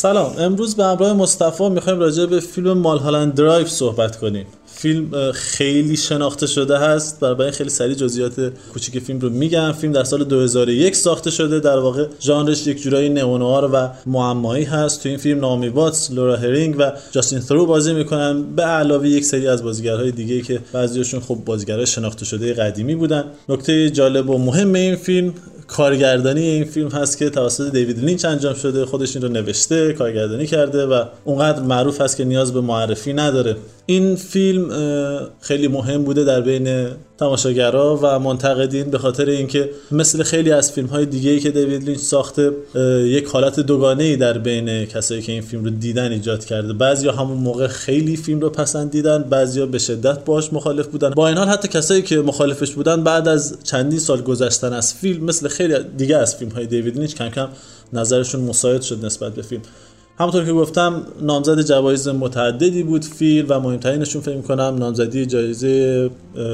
سلام. امروز به همراه مصطفی می‌خوایم راجع به فیلم مالهالند درایو صحبت کنیم. فیلم خیلی شناخته شده هست. برای خیلی سریع جزئیات کوچیک فیلم رو میگم. فیلم در سال 2001 ساخته شده. در واقع ژانرش یک جورایی نئونوار و معمایی هست. تو این فیلم نائومی واتس لورا هرینگ و جاستین ثرو بازی می‌کنن. به علاوه یک سری از بازیگرهای دیگه که بعضیشون خب بازیگرای شناخته شده قدیمی بودن. نکته جالب و مهم این فیلم کارگردانی این فیلم هست که توسط دیوید لینچ انجام شده خودش این رو نوشته کارگردانی کرده و اونقدر معروف هست که نیاز به معرفی نداره. این فیلم خیلی مهم بوده در بین تماشاگرها و منتقدین به خاطر اینکه مثل خیلی از فیلم های دیگه ای که دیوید لینچ ساخته یک حالت دوگانه ای در بین کسایی که این فیلم رو دیدن ایجاد کرده. بعضیا همون موقع خیلی فیلم رو پسندیدن بعضیا به شدت باش مخالف بودن. با این حال حتی کسایی که مخالفش بودن بعد از چندین سال گذشتن از فیلم مثل خیلی دیگه از فیلم های دیوید لینچ کم کم نظرشون مساعد شد نسبت به فیلم. همونطور که گفتم نامزد جوایز متعددی بود فیلم و مهمترینشون فکر کنم نامزدی جایزه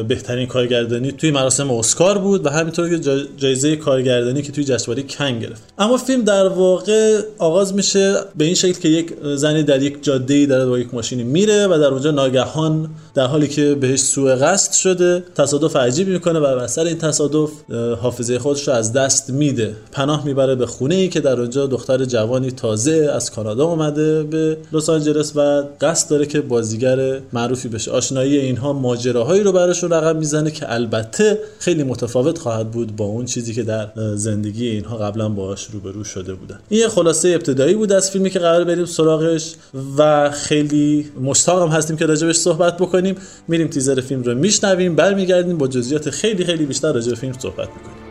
بهترین کارگردانی توی مراسم اسکار بود و همینطور که جایزه کارگردانی که توی جشنواره کن گرفت. اما فیلم در واقع آغاز میشه به این شکل که یک زنی در یک جاده ای داره با یک ماشینی میره و در اونجا ناگهان در حالی که بهش سوء قصد شده تصادف عجیبی می‌کنه و اثر این تصادف حافظه خودش رو از دست میده. پناه می‌بره به خونه ای که در اونجا دختر جوانی تازه از کانادا اومده به لس آنجلس و قصد داره که بازیگر معروفی بشه. آشنایی اینها ماجراهایی رو براشون رقم می‌زنه که البته خیلی متفاوت خواهد بود با اون چیزی که در زندگی اینها قبلا باهاش روبرو شده بودن. این یه خلاصه ابتدایی بود از فیلمی که قرار بریم سراغش و خیلی مشتاقم هستیم که راجبش صحبت بکنیم. میریم تیزر فیلم رو میشنویم برمیگردیم با جزئیات خیلی خیلی بیشتر راجع به فیلم صحبت می‌کنیم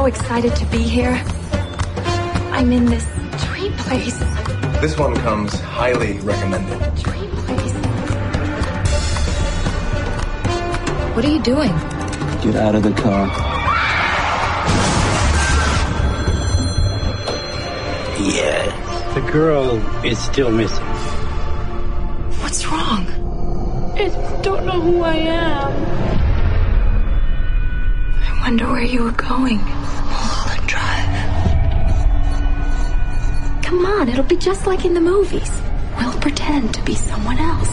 so excited to be here. I'm in this dream place. This one comes highly recommended. Dream place. What are you doing? Get out of the car. Yes. The girl is still missing. What's wrong? I don't know who I am. I wonder where you were going. Come on, it'll be just like in the movies. We'll pretend to be someone else.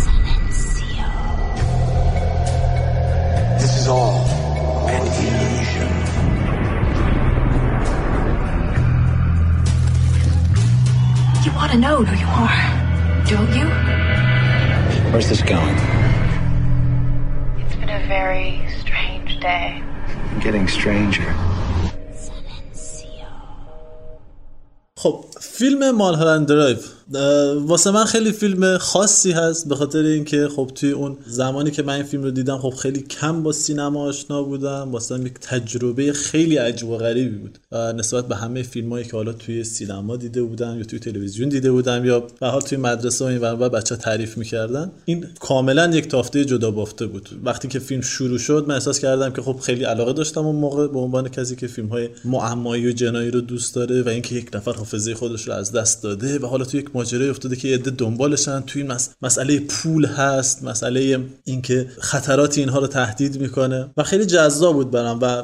Silencio. This is all an illusion. You want to know who you are, don't you? Where's this going? It's been a very strange day. Getting stranger. فیلم مالهالند درایو واسه من خیلی فیلم خاصی هست به خاطر اینکه خب توی اون زمانی که من این فیلم رو دیدم خب خیلی کم با سینما آشنا بودم واسه یک تجربه خیلی عجیب و غریبی بود. نسبت به همه فیلمایی که حالا توی سینما دیده بودم یا توی تلویزیون دیده بودم یا به حال توی مدرسه و این بچه تعریف می‌کردن این کاملا یک تافته جدا بافته بود. وقتی که فیلم شروع شد من احساس کردم که خب خیلی علاقه داشتم اون موقع به عنوان کسی که فیلم های معمایی و جنایی رو دوست داره و اینکه یک نفر حافظه خودش رو از دست داده و حالا توی یک ماجرای افتاده که عده دنبالشن. توی مس... مسئله پول هست مسئله اینکه خطرات اینها رو تهدید می‌کنه. و خیلی جذاب بود برام و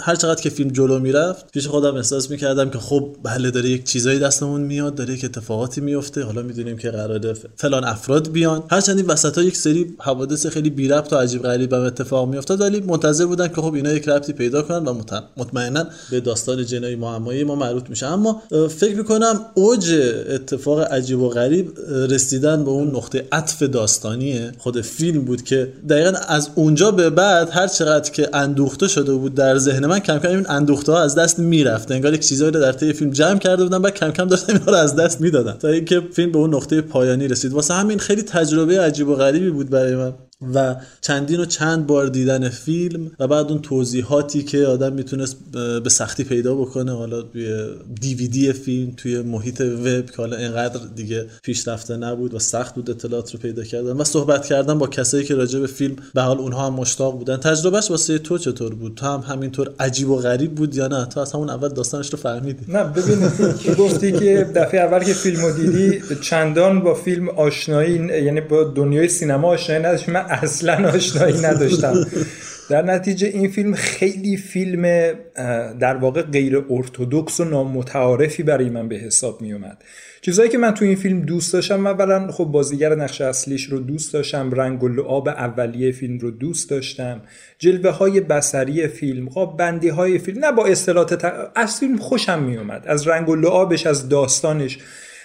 هر چقدر که فیلم جلو می‌رفت پیش خودم احساس می‌کردم که خب بله داره یک چیزایی دستمون میاد داره یک اتفاقاتی میفته حالا می‌دونیم که قراره فلان افراد بیان. هرچند این وسط ها یک سری حوادث خیلی بی ربط و عجیب غریب هم اتفاق میافتاد. ولی منتظر بودن که خب اینا یک ربطی پیدا کنن و مطمئنا به داستان جنایی معمایی ما مربوط میشه. اما فکر می‌کنم اوج اتفاق عجیب و غریب رسیدن به اون نقطه عطف داستانی خود فیلم بود که دقیقا از اونجا به بعد هر چقدر که اندوخته شده بود در ذهن من کم کم این اندوخته ها از دست می‌رفت. انگار یک چیزایی رو در طی فیلم جمع کرده بودن بعد کم کم داشتم اینا رو از دست می‌دادن. تا اینکه فیلم به اون نقطه پایانی رسید. واسه همین خیلی تجربه عجیب و غریبی بود برای من. و چندین و چند بار دیدن فیلم و بعد اون توضیحاتی که آدم می‌تونست به سختی پیدا بکنه حالا توی دیویدی فیلم توی محیط وب که حالا اینقدر دیگه پیشرفته نبود و سخت بود اطلاعات رو پیدا کردن و صحبت کردن با کسایی که راجع به فیلم به حال اونها هم مشتاق بودن. تجربهش واسه تو چطور بود؟ تو هم همینطور عجیب و غریب بود یا نه؟ تو از همون اول داستانش رو فهمیدی؟ نه ببین گفتی که دفعه اول که فیلمو دیدی چندان با فیلم آشنایی یعنی با دنیای سینما آشنایی نداشتی من اصلا آشنایی نداشتم. در نتیجه این فیلم خیلی فیلم در واقع غیر ارتودکس و نامتعارفی برای من به حساب می اومد چیزهایی که من تو این فیلم دوست داشتم اولا خب بازیگر نقش اصلیش رو دوست داشتم رنگ و لعاب اولیه فیلم رو دوست داشتم. جلوه های بسری فیلم خب بندی های فیلم نه با اصطلاحات از فیلم خوشم می اومد از رنگ و لعابش از داستانش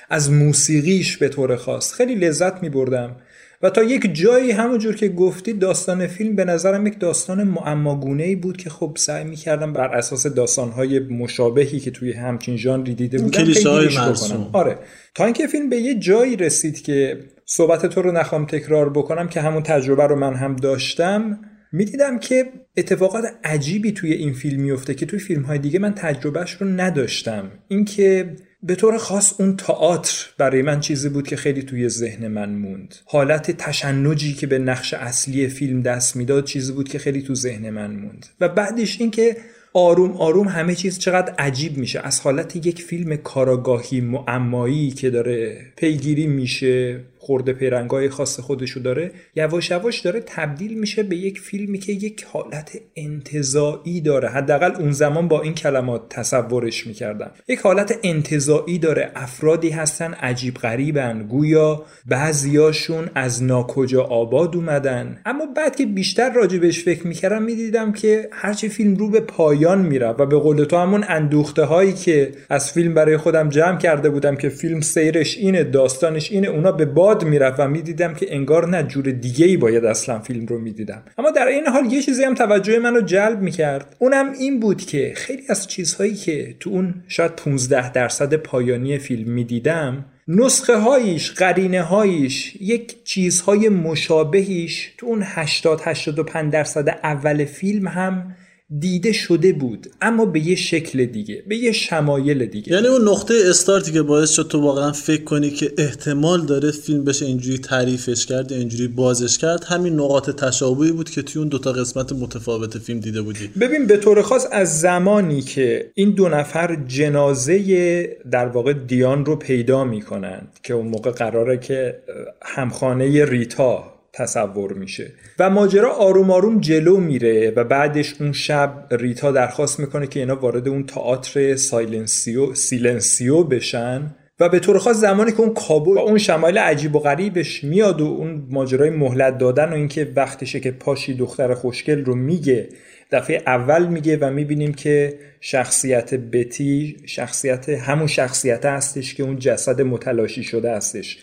از موسیقیش به طور خاص. خیلی لذت می بردم و تا یک جایی همونجور که گفتی داستان فیلم به نظرم یک داستان معماگونه ای بود که خب سعی می‌کردم بر اساس داستانهای مشابهی که توی همچین ژانری دیده بودم کلیشه‌های مرسوم آره. تا اینکه فیلم به یه جایی رسید که صحبت تو رو نخوام تکرار بکنم که همون تجربه رو من هم داشتم می‌دیدم که اتفاقات عجیبی توی این فیلم میفته که توی فیلم های دیگه من تجربهش رو نداشتم. اینکه به طور خاص اون تئاتر برای من چیزی بود که خیلی توی ذهن من موند. حالت تشنجی که به نقش اصلی فیلم دست می‌داد چیزی بود که خیلی تو ذهن من موند. و بعدش اینکه آروم آروم همه چیز چقدر عجیب میشه. از حالت یک فیلم کاراگاهی معمایی که داره پیگیری میشه. خورده پیرنگای خاص خودشو داره یواش یواش داره تبدیل میشه به یک فیلمی که یک حالت انتظایی داره. حداقل اون زمان با این کلمات تصورش می‌کردم. یک حالت انتظایی داره. افرادی هستن عجیب غریبن. گویا بعضیاشون از ناکجا آباد اومدن. اما بعد که بیشتر راجبش فکر می‌کردم می‌دیدم که هرچی فیلم رو به پایان میره و به قول تو همون اندوخته هایی که از فیلم برای خودم جمع کرده بودم که فیلم سیرش اینه داستانش اینه اونا به باد می‌رفت و می‌دیدم که انگار نه جور دیگه ای باید اصلا فیلم رو می‌دیدم. اما در این حال یه چیزی هم توجه منو جلب می‌کرد. اونم این بود که خیلی از چیزهایی که تو اون شاید 15 درصد پایانی فیلم می‌دیدم نسخه هایش قرینه هایش یک چیزهای مشابهیش تو اون 80 85 درصد اول فیلم هم دیده شده بود اما به یه شکل دیگه به یه شمایل دیگه. یعنی اون نقطه استارتی که باعث شد تو واقعا فکر کنی که احتمال داره فیلم بشه اینجوری تعریفش کرد اینجوری بازش کرد همین نقاط تشابهی بود که توی اون دوتا قسمت متفاوت فیلم دیده بودی. ببین به طور خاص از زمانی که این دو نفر جنازه در واقع دیان رو پیدا می‌کنند که اون موقع قراره که همخانه ریتا تصور میشه. و ماجرا آروم آروم جلو میره و بعدش اون شب ریتا درخواست می‌کنه که اینا وارد اون تئاتر سایلنسیو سیلنسیو بشن و به طور خاص زمانی که اون کابو با اون شمایل عجیب و غریبش میاد و اون ماجرای مهلت دادن و اینکه وقتشه که پاشی دختر خوشگل رو میگه دفعه اول میگه و می‌بینیم که شخصیت بتی شخصیت همون شخصیت هستش که اون جسد متلاشی شده هستش.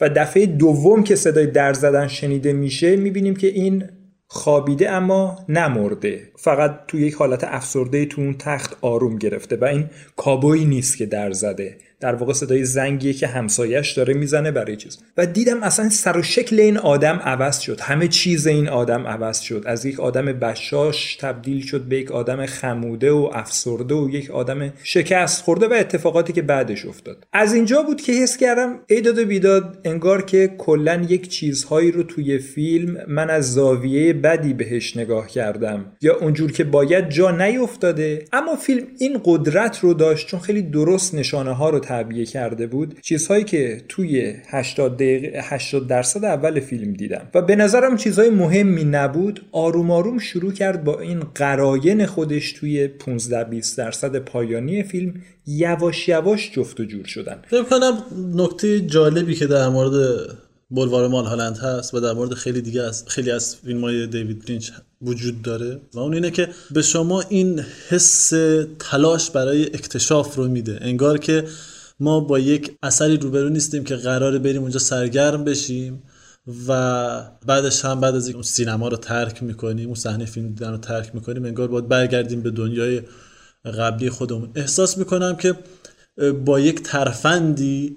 و دفعه دوم که صدای در زدن شنیده میشه می‌بینیم که این خوابیده اما نمرده. فقط توی یک حالت افسرده تو اون تخت آروم گرفته و این کابوی نیست که در زده. در واقع صدای زنگیه که همسایش داره می‌زنه برای چیز. و دیدم اصلا سر و شکل این آدم عوض شد. همه چیز این آدم عوض شد. از یک آدم بشاش تبدیل شد به یک آدم خموده و افسرده و یک آدم شکست خورده و اتفاقاتی که بعدش افتاد. از اینجا بود که حس کردم ایداد و بیداد انگار که کلا یک چیزهایی رو توی فیلم من از زاویه بدی بهش نگاه کردم. یا اونجور که باید جا نیفتاده. اما فیلم این قدرت رو داشت چون خیلی درست نشانه ها رو تعبیه کرده بود چیزهایی که توی 80 دقیقه 80 درصد اول فیلم دیدم. و به نظرم چیزهای مهمی نبود. آروم آروم شروع کرد با این قراین خودش توی 15 20 درصد پایانی فیلم یواش یواش جفت و جور شدن. فکر کنم نکته جالبی که در مورد بلوار مال هالند هست و در مورد خیلی دیگه از خیلی از فیلم های دیوید لینچ وجود داره و اون اینه که به شما این حس تلاش برای اکتشاف رو میده. انگار که ما با یک اثری روبرو نیستیم که قراره بریم اونجا سرگرم بشیم و بعدش هم بعد از اون سینما رو ترک می‌کنیم اون صحنه فیلم دیدن رو ترک می‌کنیم انگار باید برگردیم به دنیای قبلی خودمون. احساس می‌کنم که با یک ترفندی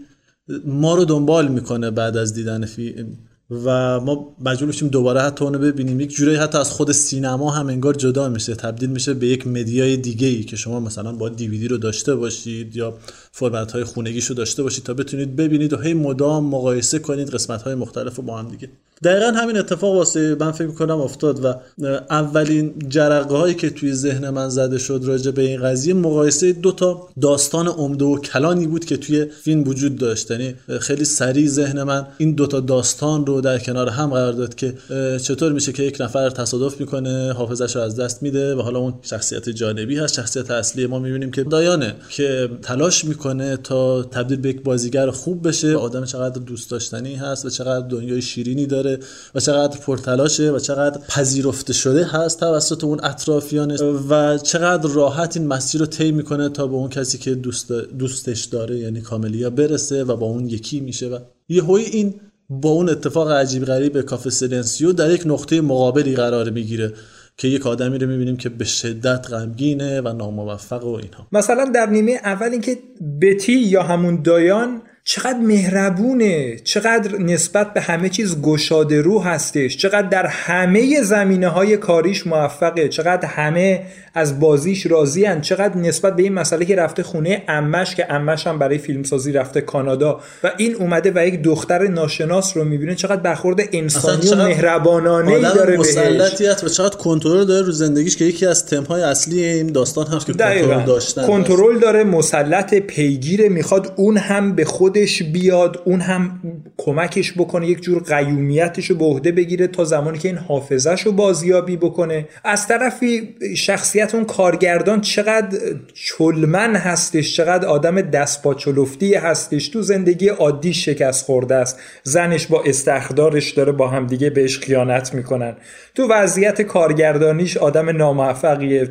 ما رو دنبال می‌کنه بعد از دیدن فیلم و ما مجبور میشیم دوباره حتی اونو ببینیم. یک جورایی حتی از خود سینما هم انگار جدا میشه تبدیل میشه به یک مدیای دیگه ای که شما مثلا با دیویدی رو داشته باشید یا فرمت های خونگیش رو داشته باشید تا بتونید ببینید و هی مدام مقایسه کنید قسمت های مختلف رو با هم دیگه. دقیقا همین اتفاق واسه من فکر می‌کنم افتاد و اولین جرقه هایی که توی ذهن من زده شد راجع به این قضیه مقایسه دو تا داستان عمده و کلانی بود که توی فیلم وجود داشت. یعنی خیلی سریع ذهن من این دو تا داستان رو در کنار هم قرار داد که چطور میشه که یک نفر تصادف می‌کنه حافظش رو از دست میده و حالا اون شخصیت جانبی هست شخصیت اصلی ما می‌بینیم که دایانه که تلاش می‌کنه تا تبدیل به یک بازیگر خوب بشه آدم چقدر دوست داشتنی هست و چقدر دنیای شیرینی داره و چقدر پرتلاشه و چقدر پذیرفته شده هست توسط اون اطرافیانش و چقدر راحت این مسیر رو طی می‌کنه تا به اون کسی که دوست دوستش داره یعنی کاملیا برسه و با اون یکی میشه و یهوی این با اون اتفاق عجیب غریب کافه سلنسیو در یک نقطه مقابلی قرار می‌گیره. که یک آدمی رو می‌بینیم که به شدت غمگینه و ناموفق و اینها. مثلا در نیمه اول اینکه بتی یا همون دایان چقدر مهربونه چقدر نسبت به همه چیز گشاده رو هستش چقدر در همه زمینه های کاریش موفقه چقدر همه از بازیش راضی هن. چقدر نسبت به این مسئله که رفته خونه امش که امش هم برای فیلمسازی رفته کانادا و این اومده و یک دختر ناشناس رو می‌بینه چقدر برخورد انسانی و مهربانانه ای داره مسلطیت و چقدر کنترل داره رو زندگیش که یکی از تمهای اصلی این داستان هست که کنترل داشتن کنترل داره مسلط پیگیر می‌خواد اون هم به خودش بیاد اون هم کمکش بکنه یک جور قیومیتش رو به عهده بگیره تا زمانی که این حافظش رو بازیابی بکنه. از طرفی شخصیت اون کارگردان چقدر چلمن هستش چقدر آدم دست چلفتی هستش. تو زندگی عادی شکست خورده است. زنش با استخدارش داره با همدیگه بهش خیانت می‌کنن. تو وضعیت کارگردانیش آدم ناموفقیه.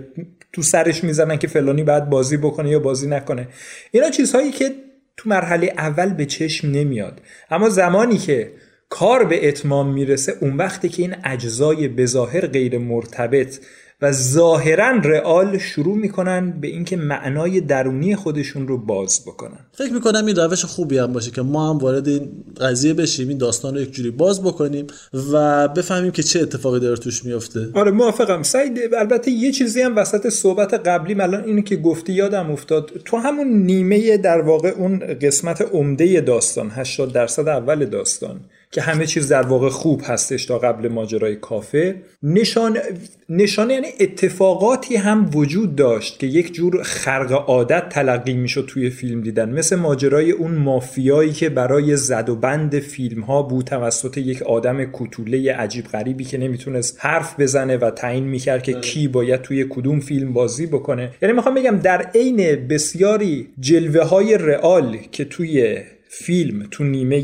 تو سرش می‌زنن که فلانی باید بازی بکنه یا بازی نکنه. اینا چیزهایی که تو مرحله اول به چشم نمیاد. اما زمانی که کار به اتمام می‌رسه اون وقتی که این اجزای بظاهر غیر مرتبط و ظاهرا رئال شروع می‌کنن به اینکه معنای درونی خودشون رو باز بکنن. فکر می‌کنم این روش خوبی هم باشه که ما هم وارد این قضیه بشیم این داستان رو یک جوری باز بکنیم و بفهمیم که چه اتفاقی داره توش میفته آره موافقم. سعید البته یه چیزی هم وسط صحبت قبلی الان اینو که گفتی یادم افتاد. تو همون نیمه در واقع اون قسمت عمده داستان 80 درصد اول داستان. که همه چیز در واقع خوب هستش تا قبل ماجرای کافه. نشان نشانه یعنی اتفاقاتی هم وجود داشت که یک جور خرق عادت تلقی می‌شد توی فیلم دیدن. مثل ماجرای اون مافیایی که برای زد و بند فیلم ها بود توسط یک آدم کوتوله عجیب غریبی که نمی‌تونست حرف بزنه و تعیین می‌کرد که کی باید توی کدوم فیلم بازی بکنه. یعنی می‌خوام بگم در عین بسیاری جلوه های رئال که توی فیلم تو نیمه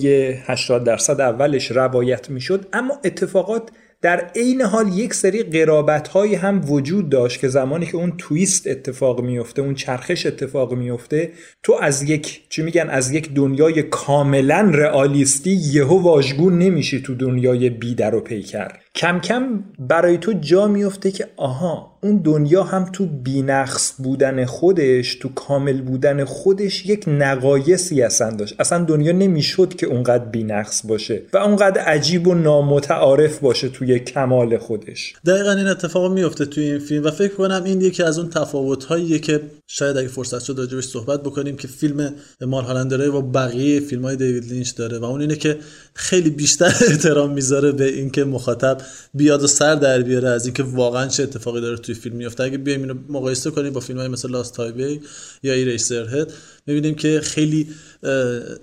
80 درصد اولش روایت می‌شد اما اتفاقات در عین حال یک سری قرابت های هم وجود داشت که زمانی که اون تویست اتفاق میفته اون چرخش اتفاق میفته تو از یک چی میگن از یک دنیای کاملا رئالیستی یهو واژگون نمیشی تو دنیای بیدر و پیکر. کم کم برای تو جا میفته که آها اون دنیا هم تو بینقص بودن خودش تو کامل بودن خودش یک نقایصی اصلا داشت. اصلا دنیا نمی‌شد که اونقدر بینقص باشه و اونقدر عجیب و نامتعارف باشه توی کمال خودش. دقیقا این اتفاق میفته توی این فیلم و فکر کنم این یکی از اون تفاوت هاییه که شاید اگه فرصت شد راجبش صحبت بکنیم که فیلم مال هالندرای و بقیه فیلم های دیوید لینچ داره و اون اینه که خیلی بیشتر احترام می‌ذاره به اینکه مخاطب بیاد و سر در بیاره از اینکه واقعا چه اتفاقی داره توی فیلم میفته اگه بیایم اینو مقایسه کنیم با فیلم های مثل لاست هایوی یا ایریسر هد می‌بینیم که خیلی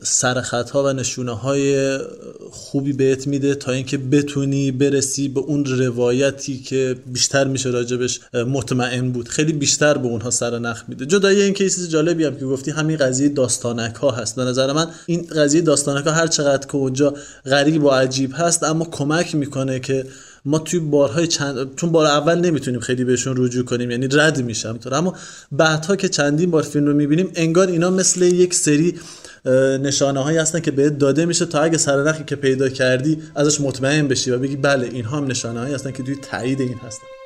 سرخط ها و نشونه های خوبی بهت میده تا اینکه بتونی برسی به اون روایتی که بیشتر میشه راجبش مطمئن بود. خیلی بیشتر به اونها سر نخ میده. جدای این کیس جالبی هم که گفتی همین قضیه داستانک ها هست. به نظر من این قضیه داستانک ها هر چقدر که اونجا غریب و عجیب هست اما کمک می‌کنه که ما توی بارهای چند چون بار اول نمی‌تونیم خیلی بهشون رجوع کنیم یعنی رد میشم. اما بعدها که چندین بار فیلم رو می‌بینیم انگار اینا مثل یک سری نشانه هایی هستن که بهت داده میشه تا اگه سرنخی که پیدا کردی ازش مطمئن بشی و بگی بله اینها هم نشانه هایی هستن که توی تایید این هستن.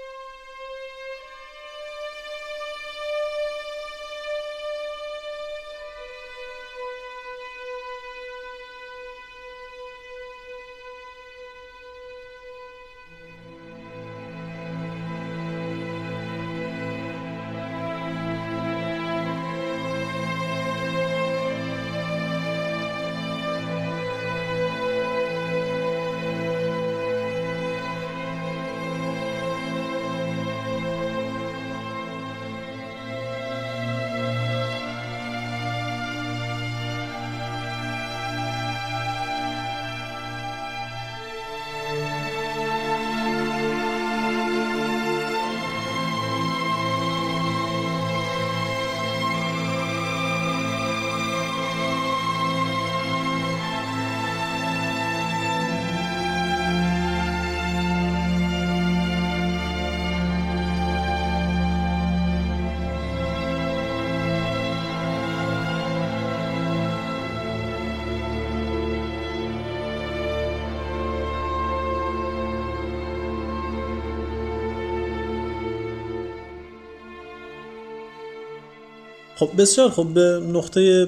خب بسیار خب به نقطه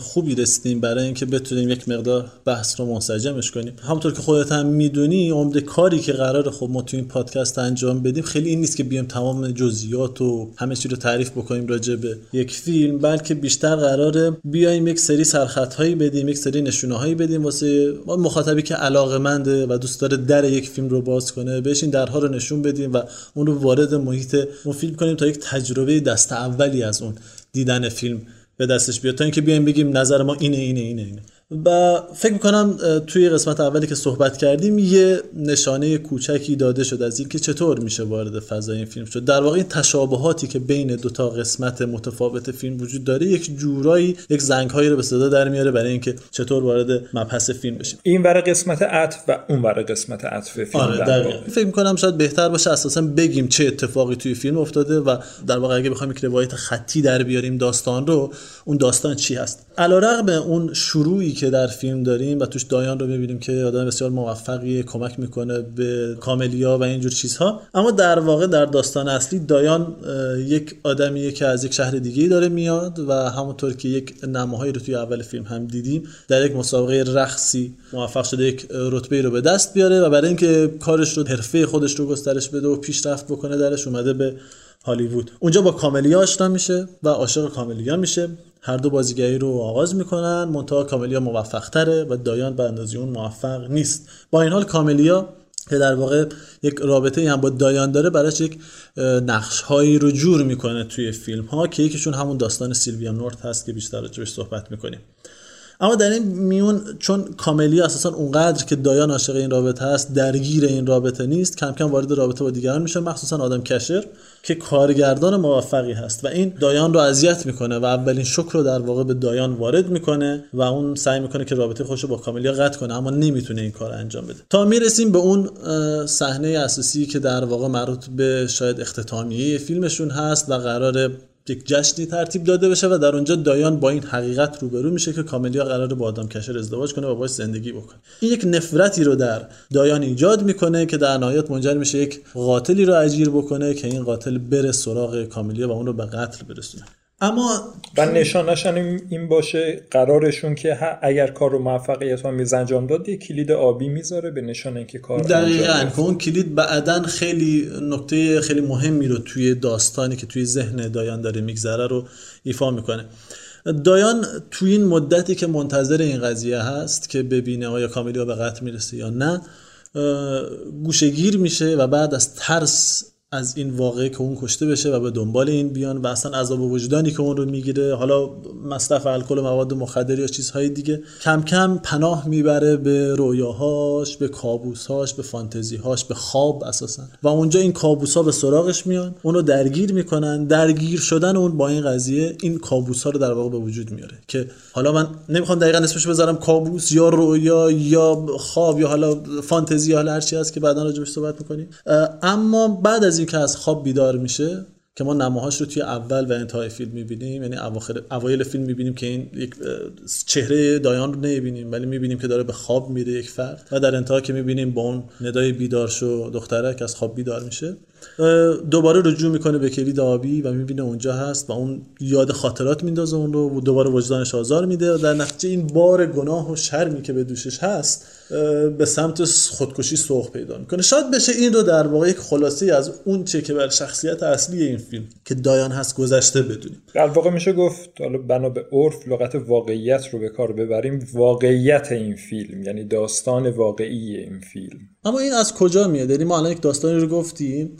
خوبی رسیدیم برای اینکه بتونیم یک مقدار بحث رو منسجمش کنیم. همونطور که خودت هم می‌دونی عمده کاری که قرار خب ما تو این پادکست انجام بدیم خیلی این نیست که بیایم تمام جزئیات و همه چی رو تعریف بکنیم راجع به یک فیلم بلکه بیشتر قراره بیایم یک سری سرخط هایی بدیم یک سری نشونه هایی بدیم واسه مخاطبی که علاقه و دوست داره در یک فیلم رو باز کنه بهش این درها رو نشون بدیم و اون رو وارد محیط اون فیلم کنیم تا یک تجربه دست اولی از اون. دیدن فیلم به دستش بیاد. تا اینکه بیایم بگیم نظر ما اینه اینه اینه اینه. و فکر می‌کنم توی قسمت اولی که صحبت کردیم یه نشانه کوچکی داده شد از اینکه چطور میشه وارد فضای این فیلم شد. در واقع این تشابهاتی که بین دو تا قسمت متفاوت فیلم وجود داره یک جورایی یک زنگهایی رو به صدا در میاره برای اینکه چطور وارد مبحث فیلم بشیم این ور قسمت عطف و اون ور قسمت عطف فیلم آره فکر می‌کنم شاید بهتر باشه اساسا بگیم چه اتفاقی توی فیلم افتاده و در واقع اگه بخوایم یک روایت خطی در بیاریم داستان رو اون داستان چی هست؟ علیرغم اون شروعی که در فیلم داریم و توش دایان رو می‌بینیم که آدم بسیار موفقی کمک می‌کنه به کاملیا و اینجور چیزها. اما در واقع در داستان اصلی دایان یک آدمیه که از یک شهر دیگه داره میاد و همونطور که یک نماهایی رو توی اول فیلم هم دیدیم در یک مسابقه رقصی موفق شده یک رتبه رو به دست بیاره و برای اینکه کارش رو حرفه خودش رو گسترش بده و پیشرفت بکنه درش اومده به هالیوود. اونجا با کاملیا آشنا میشه و عاشق کاملیا میشه. هر دو بازیگری رو آغاز می‌کنن. منتها کاملیا موفق تره و دایان به اندازه اون موفق نیست. با این حال کاملیا که در واقع یک رابطه هم با دایان داره براش یک نقش هایی رو جور می‌کنه توی فیلم ها که یکیشون همون داستان سیلویا نورت هست که بیشتر راجبش صحبت می‌کنیم. اما در این میون چون کاملی اساسا اونقدر که دایان عاشق این رابطه هست درگیر این رابطه نیست کم کم وارد رابطه با دیگران میشه مخصوصا آدم کشر که کارگردان موفقی هست و این دایان رو اذیت می‌کنه و اولین شکر رو در واقع به دایان وارد می‌کنه و اون سعی می‌کنه که رابطه خوش رو با کاملیا قطع کنه اما نمی‌تونه این کار انجام بده. تا می‌رسیم به اون صحنه اساسی که در واقع مربوط به شاید اختتامیه فیلمشون هست و قرار یک جشنی ترتیب داده بشه و در اونجا دایان با این حقیقت روبرو میشه که کاملیا قرار با آدم کشر ازدواج کنه و باش زندگی بکنه. این یک نفرتی رو در دایان ایجاد می‌کنه که در نهایت منجر میشه یک قاتلی رو اجیر بکنه که این قاتل بره سراغ کاملیا و اون رو به قتل برسونه. اما و نشانشان این باشه قرارشون که اگر کار رو موفقیت میز انجام داد یه کلید آبی می‌ذاره به نشان اینکه کار دقیقا که اون کلید بعدا خیلی نکته خیلی مهمی رو توی داستانی که توی ذهن دایان داره میگذره رو ایفا می‌کنه. دایان توی این مدتی که منتظر این قضیه هست که ببینه آیا کامیلیا به قتل می‌رسه یا نه گوشگیر میشه و بعد از ترس از این واقعه که اون کشته بشه و به دنبال این بیان و اصلا عذاب وجدانی که اون رو می‌گیره حالا مصرف الکل و مواد مخدر یا چیزهای دیگه کم کم پناه می‌بره به رویاهاش به کابوسهاش به فانتزیهاش به خواب اساسا. و اونجا این کابوسها به سراغش میان اونو درگیر می‌کنن. درگیر شدن اون با این قضیه این کابوس ها رو در واقع به وجود میاره که حالا من نمی‌خوام دقیقا اسمش بذارم کابوس یا رویا یا خواب یا حالا فانتزی یا هر چی هست که بعدا راجبش صحبت می‌کنیم. اما بعد از اینکه از خواب بیدار میشه که ما نماهاش رو توی اول و انتهای فیلم می‌بینیم یعنی اواخر اوایل فیلم می‌بینیم که این یک چهره دایان رو نمی‌بینیم ولی می‌بینیم که داره به خواب میره یک فرد. و در انتها که می‌بینیم با اون ندای بیدار شو دختره که از خواب بیدار میشه. دوباره رجوع می‌کنه به کلید آبی و می‌بینه اونجا هست و اون یاد خاطرات میندازه اون رو و دوباره وجدانش آزار میده و در نتیجه این بار گناه و شرمی که به دوشش هست به سمت خودکشی سوق پیدا می‌کنه. شاید بشه این رو در واقع یک خلاصه از اون چه که بر شخصیت اصلی این فیلم که دایان هست گذشته بدونیم. در واقع میشه گفت حالا بنا به عرف لغت واقعیت رو به کار ببریم واقعیت این فیلم یعنی داستان واقعی این فیلم. اما این از کجا میاد؟ یعنی ما الان یک داستانی رو گفتیم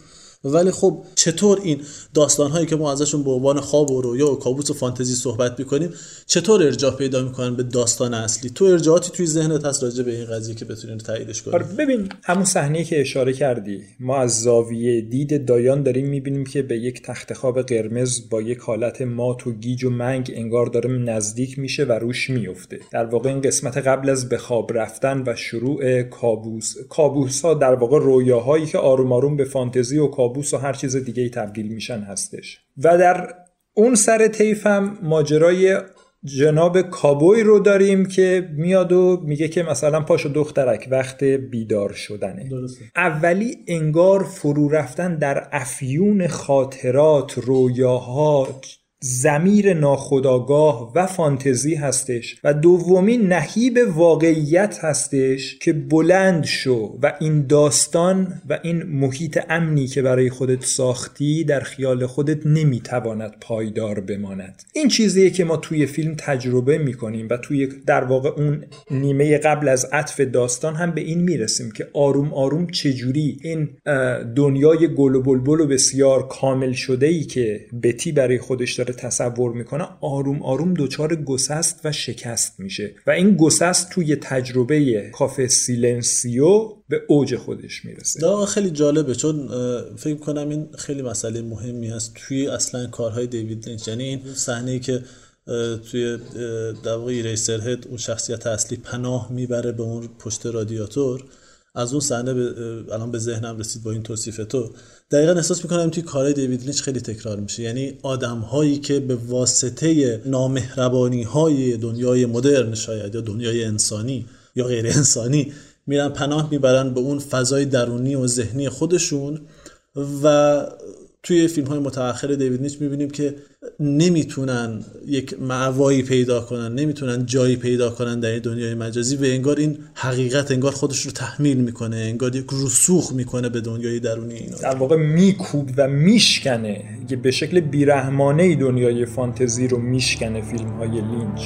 ولی خب چطور این داستان هایی که ما ازشون به عنوان خواب و رویا و کابوس و فانتزی صحبت می‌کنیم چطور ارجاع پیدا می‌کنن به داستان اصلی؟ تو ارجاعاتی توی ذهنت هست راجع به این قضیه که بتونین تاییدش کنی آره ببین همون صحنه که اشاره کردی ما از زاویه دید دایان داریم می‌بینیم که به یک تخت خواب قرمز با یک حالت مات و گیج و منگ انگار داره نزدیک میشه و روش میفته در واقع این قسمت قبل از به خواب رفتن و شروع کابوس کابوس ها در واقع رویاهایی که آروم آروم به فانتزی و کابوس کابوس و هر چیز دیگه ای تبدیل میشن هستش و در اون سر طیف هم ماجرای جناب کابوی رو داریم که میاد و میگه که مثلا پاشو دخترک وقت بیدار شدنه درسته. اولی انگار فرو رفتن در افیون خاطرات رویاها زمیر ناخداگاه و فانتزی هستش و دومین نهیب واقعیت هستش که بلند شو و این داستان و این محیط امنی که برای خودت ساختی در خیال خودت نمی‌تواند پایدار بماند. این چیزیه که ما توی فیلم تجربه می‌کنیم و توی در واقع اون نیمه قبل از عطف داستان هم به این می‌رسیم که آروم آروم چجوری این دنیای گل و بلبل و بسیار کامل شده ای که بتی برای خودش داره تصور می‌کنه آروم آروم دچار گسست و شکست میشه. و این گسست توی تجربه کافه سیلنسیو به اوج خودش می‌رسه. دا خیلی جالبه چون فکر کنم این خیلی مسئله مهمی هست توی اصلا کارهای دیوید لینچ. یعنی این صحنه که توی در واقع ریسر هد اون شخصیت اصلی پناه می‌بره به اون پشت رادیاتور از اون صحنه الان به ذهنم رسید با این توصیف تو. دقیقا احساس می‌کنم توی کارهای دیوید لینچ خیلی تکرار میشه. یعنی آدم هایی که به واسطه نامهربانی های دنیای مدرن شاید یا دنیای انسانی یا غیر انسانی میرن پناه می‌برن به اون فضای درونی و ذهنی خودشون و توی فیلم های متأخر دیوید نیچ می‌بینیم که نمی‌تونن یک معوایی پیدا کنن نمی‌تونن جایی پیدا کنن در این دنیای مجازی و انگار این حقیقت انگار خودش رو تحمیل می‌کنه انگار یک رسوخ می‌کنه به دنیای درونی اینا. در واقع میکوب و میشکنه که به شکل بیرحمانه دنیای فانتزی رو میشکنه فیلم های لینچ.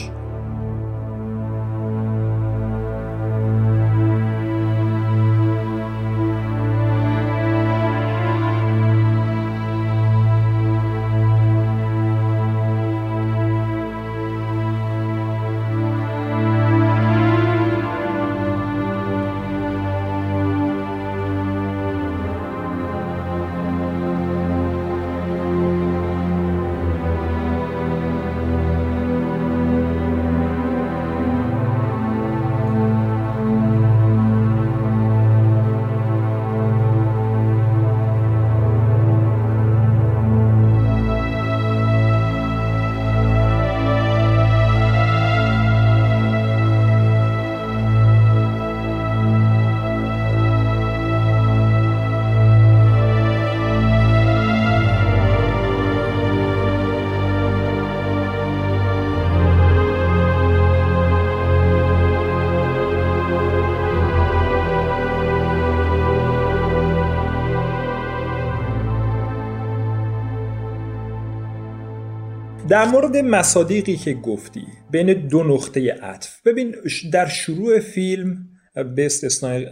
در مورد مصادیقی که گفتی بین دو نقطه عطف. ببین در شروع فیلم به استثنای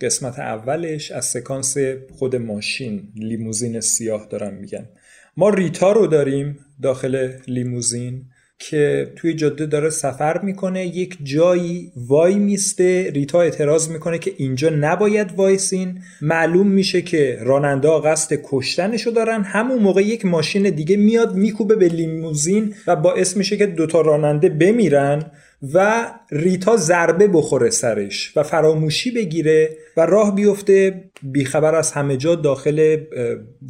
قسمت اولش از سکانس خود ماشین لیموزین سیاه دارم میگم. ما ریتا رو داریم داخل لیموزین. که توی جاده داره سفر می‌کنه یک جایی وای میسته ریتا اعتراض می‌کنه که اینجا نباید وایسین. معلوم میشه که راننده قصد کشتنشو دارن. همون موقع یک ماشین دیگه میاد میکوبه به لیموزین و باعث میشه که دوتا راننده بمیرن و ریتا ضربه بخوره سرش و فراموشی بگیره و راه بیفته. بیخبر از همه جا داخل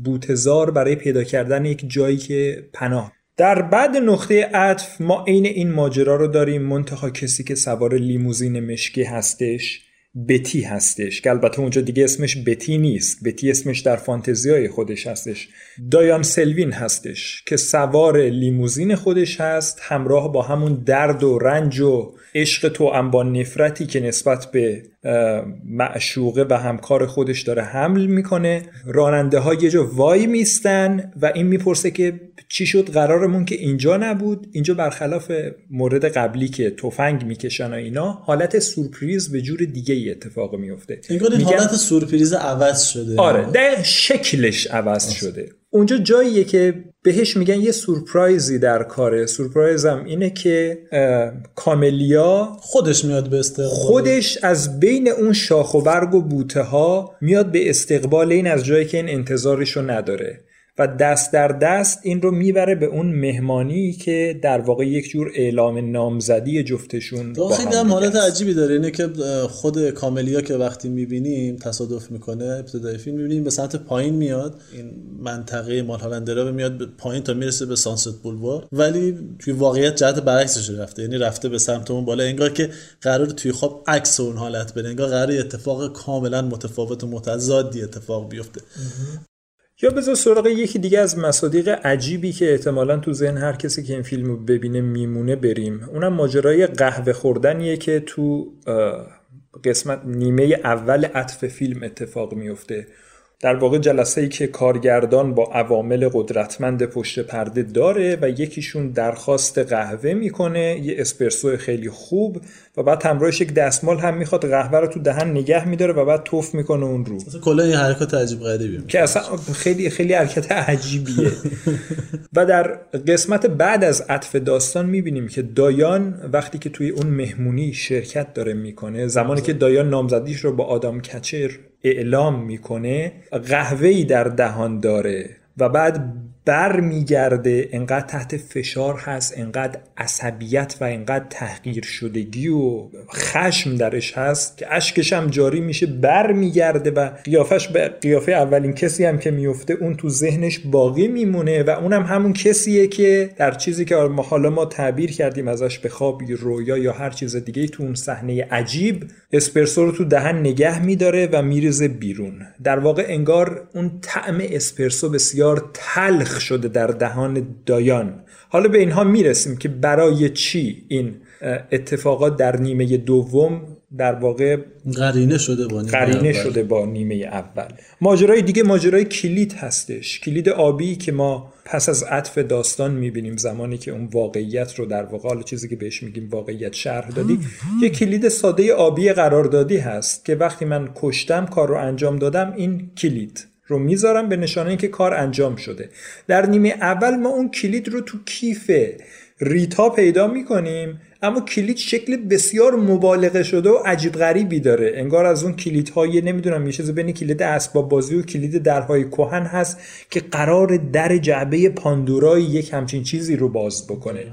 بوتزار برای پیدا کردن یک جایی که پناه. در بعد نقطه عطف ما عین این ماجرا رو داریم. منتها کسی که سوار لیموزین مشکی هستش بتی هستش که البته اونجا دیگه اسمش بتی نیست. بتی اسمش در فانتزی های خودش هستش. دایان سلوین هستش که سوار لیموزین خودش هست همراه با همون درد و رنج و عشق تو با نفرتی که نسبت به معشوقه و همکار خودش داره حمل می‌کنه. راننده ها یه جا وای میستن و این می‌پرسه که چی شد؟ قرارمون که اینجا نبود. اینجا برخلاف مورد قبلی که تفنگ می‌کشن و اینا حالت سورپریز به جور دیگه ای اتفاق میفته این حالت سورپریز عوض شده. آره ده شکلش عوض. شده. اونجا جاییه که بهش میگن یه سورپرایزی در کاره. سورپرایز هم اینه که کاملیا خودش میاد به استقبال. خودش از بین اون شاخ و برگ و بوته ها میاد به استقبال این از جایی که این انتظارشو نداره. و دست در دست این رو می‌بره به اون مهمانی که در واقع یک جور اعلام نامزدی جفتشون با خیلی هم حالت عجیبی داره. اینه که خود کاملیا که وقتی می‌بینیم تصادف می‌کنه ابتدای فیلم می‌بینیم به سمت پایین میاد. این منطقه مال هالندرا میاد پایین تا می‌رسه به سانست بولوار. ولی توی واقعیت جهت برعکسش رفته. یعنی رفته به سمت اون بالا. انگار که قرار توی خواب عکس اون حالت بره. انگار قرار اتفاق کاملا متفاوت و متضادی اتفاق بیفته. یا بذار سراغ یکی دیگه از مصادیق عجیبی که احتمالا تو ذهن هر کسی که این فیلم رو ببینه میمونه بریم. اونم ماجرای قهوه خوردنیه که تو قسمت نیمه اول عطف فیلم اتفاق میفته در واقع جلسه ای که کارگردان با عوامل قدرتمند پشت پرده داره و یکیشون درخواست قهوه می‌کنه یه اسپرسو خیلی خوب و بعد همراهش یک دستمال هم می‌خواد قهوه رو تو دهن نگه میداره و بعد توف می‌کنه اون رو. کلا این حرکت عجیب غریبی که اصلا خیلی خیلی حرکت عجیبیه. و در قسمت بعد از عطف داستان می‌بینیم که دایان وقتی که توی اون مهمونی شرکت داره می‌کنه زمانی که دایان نامزدیش رو با آدم کچر اعلام می‌کنه قهوه‌ای در دهان داره و بعد بر میگرده انقدر تحت فشار هست انقدر عصبیت و انقدر تحقیر شدگی و خشم درش هست که اشکش هم جاری میشه بر میگرده و قیافش به قیافه اولین کسی هم که میفته اون تو ذهنش باقی میمونه و اونم همون کسیه که در چیزی که حالا ما تعبیر کردیم ازش به خواب رویا یا هر چیز دیگه تو اون صحنه عجیب اسپرسو رو تو دهن نگه میداره و میریزه بیرون. در واقع انگار اون طعم اسپرسو بسیار تلخ شده در دهان دایان. حالا به اینها می‌رسیم که برای چی این اتفاقات در نیمه دوم در واقع قرینه شده با نیمه قرینه اول. شده با نیمه اول. ماجرای دیگه ماجرای کلید هستش. کلید آبی که ما پس از عطف داستان می‌بینیم زمانی که اون واقعیت رو در واقع حالا چیزی که بهش میگیم واقعیت شرح دادی یه کلید ساده آبی قراردادی هست که وقتی من کشتم کار رو انجام دادم این کلید. رو می‌ذارم به نشانه اینکه کار انجام شده. در نیمه اول ما اون کلید رو تو کیف ریتا پیدا می‌کنیم اما کلید شکل بسیار مبالغه شده و عجیب غریبی داره. انگار از اون کلیدهای نمی‌دونم یه چیزی بین کلید اسباب بازی و کلید درهای کهن هست که قرار در جعبه پاندورای یک همچین چیزی رو باز بکنه.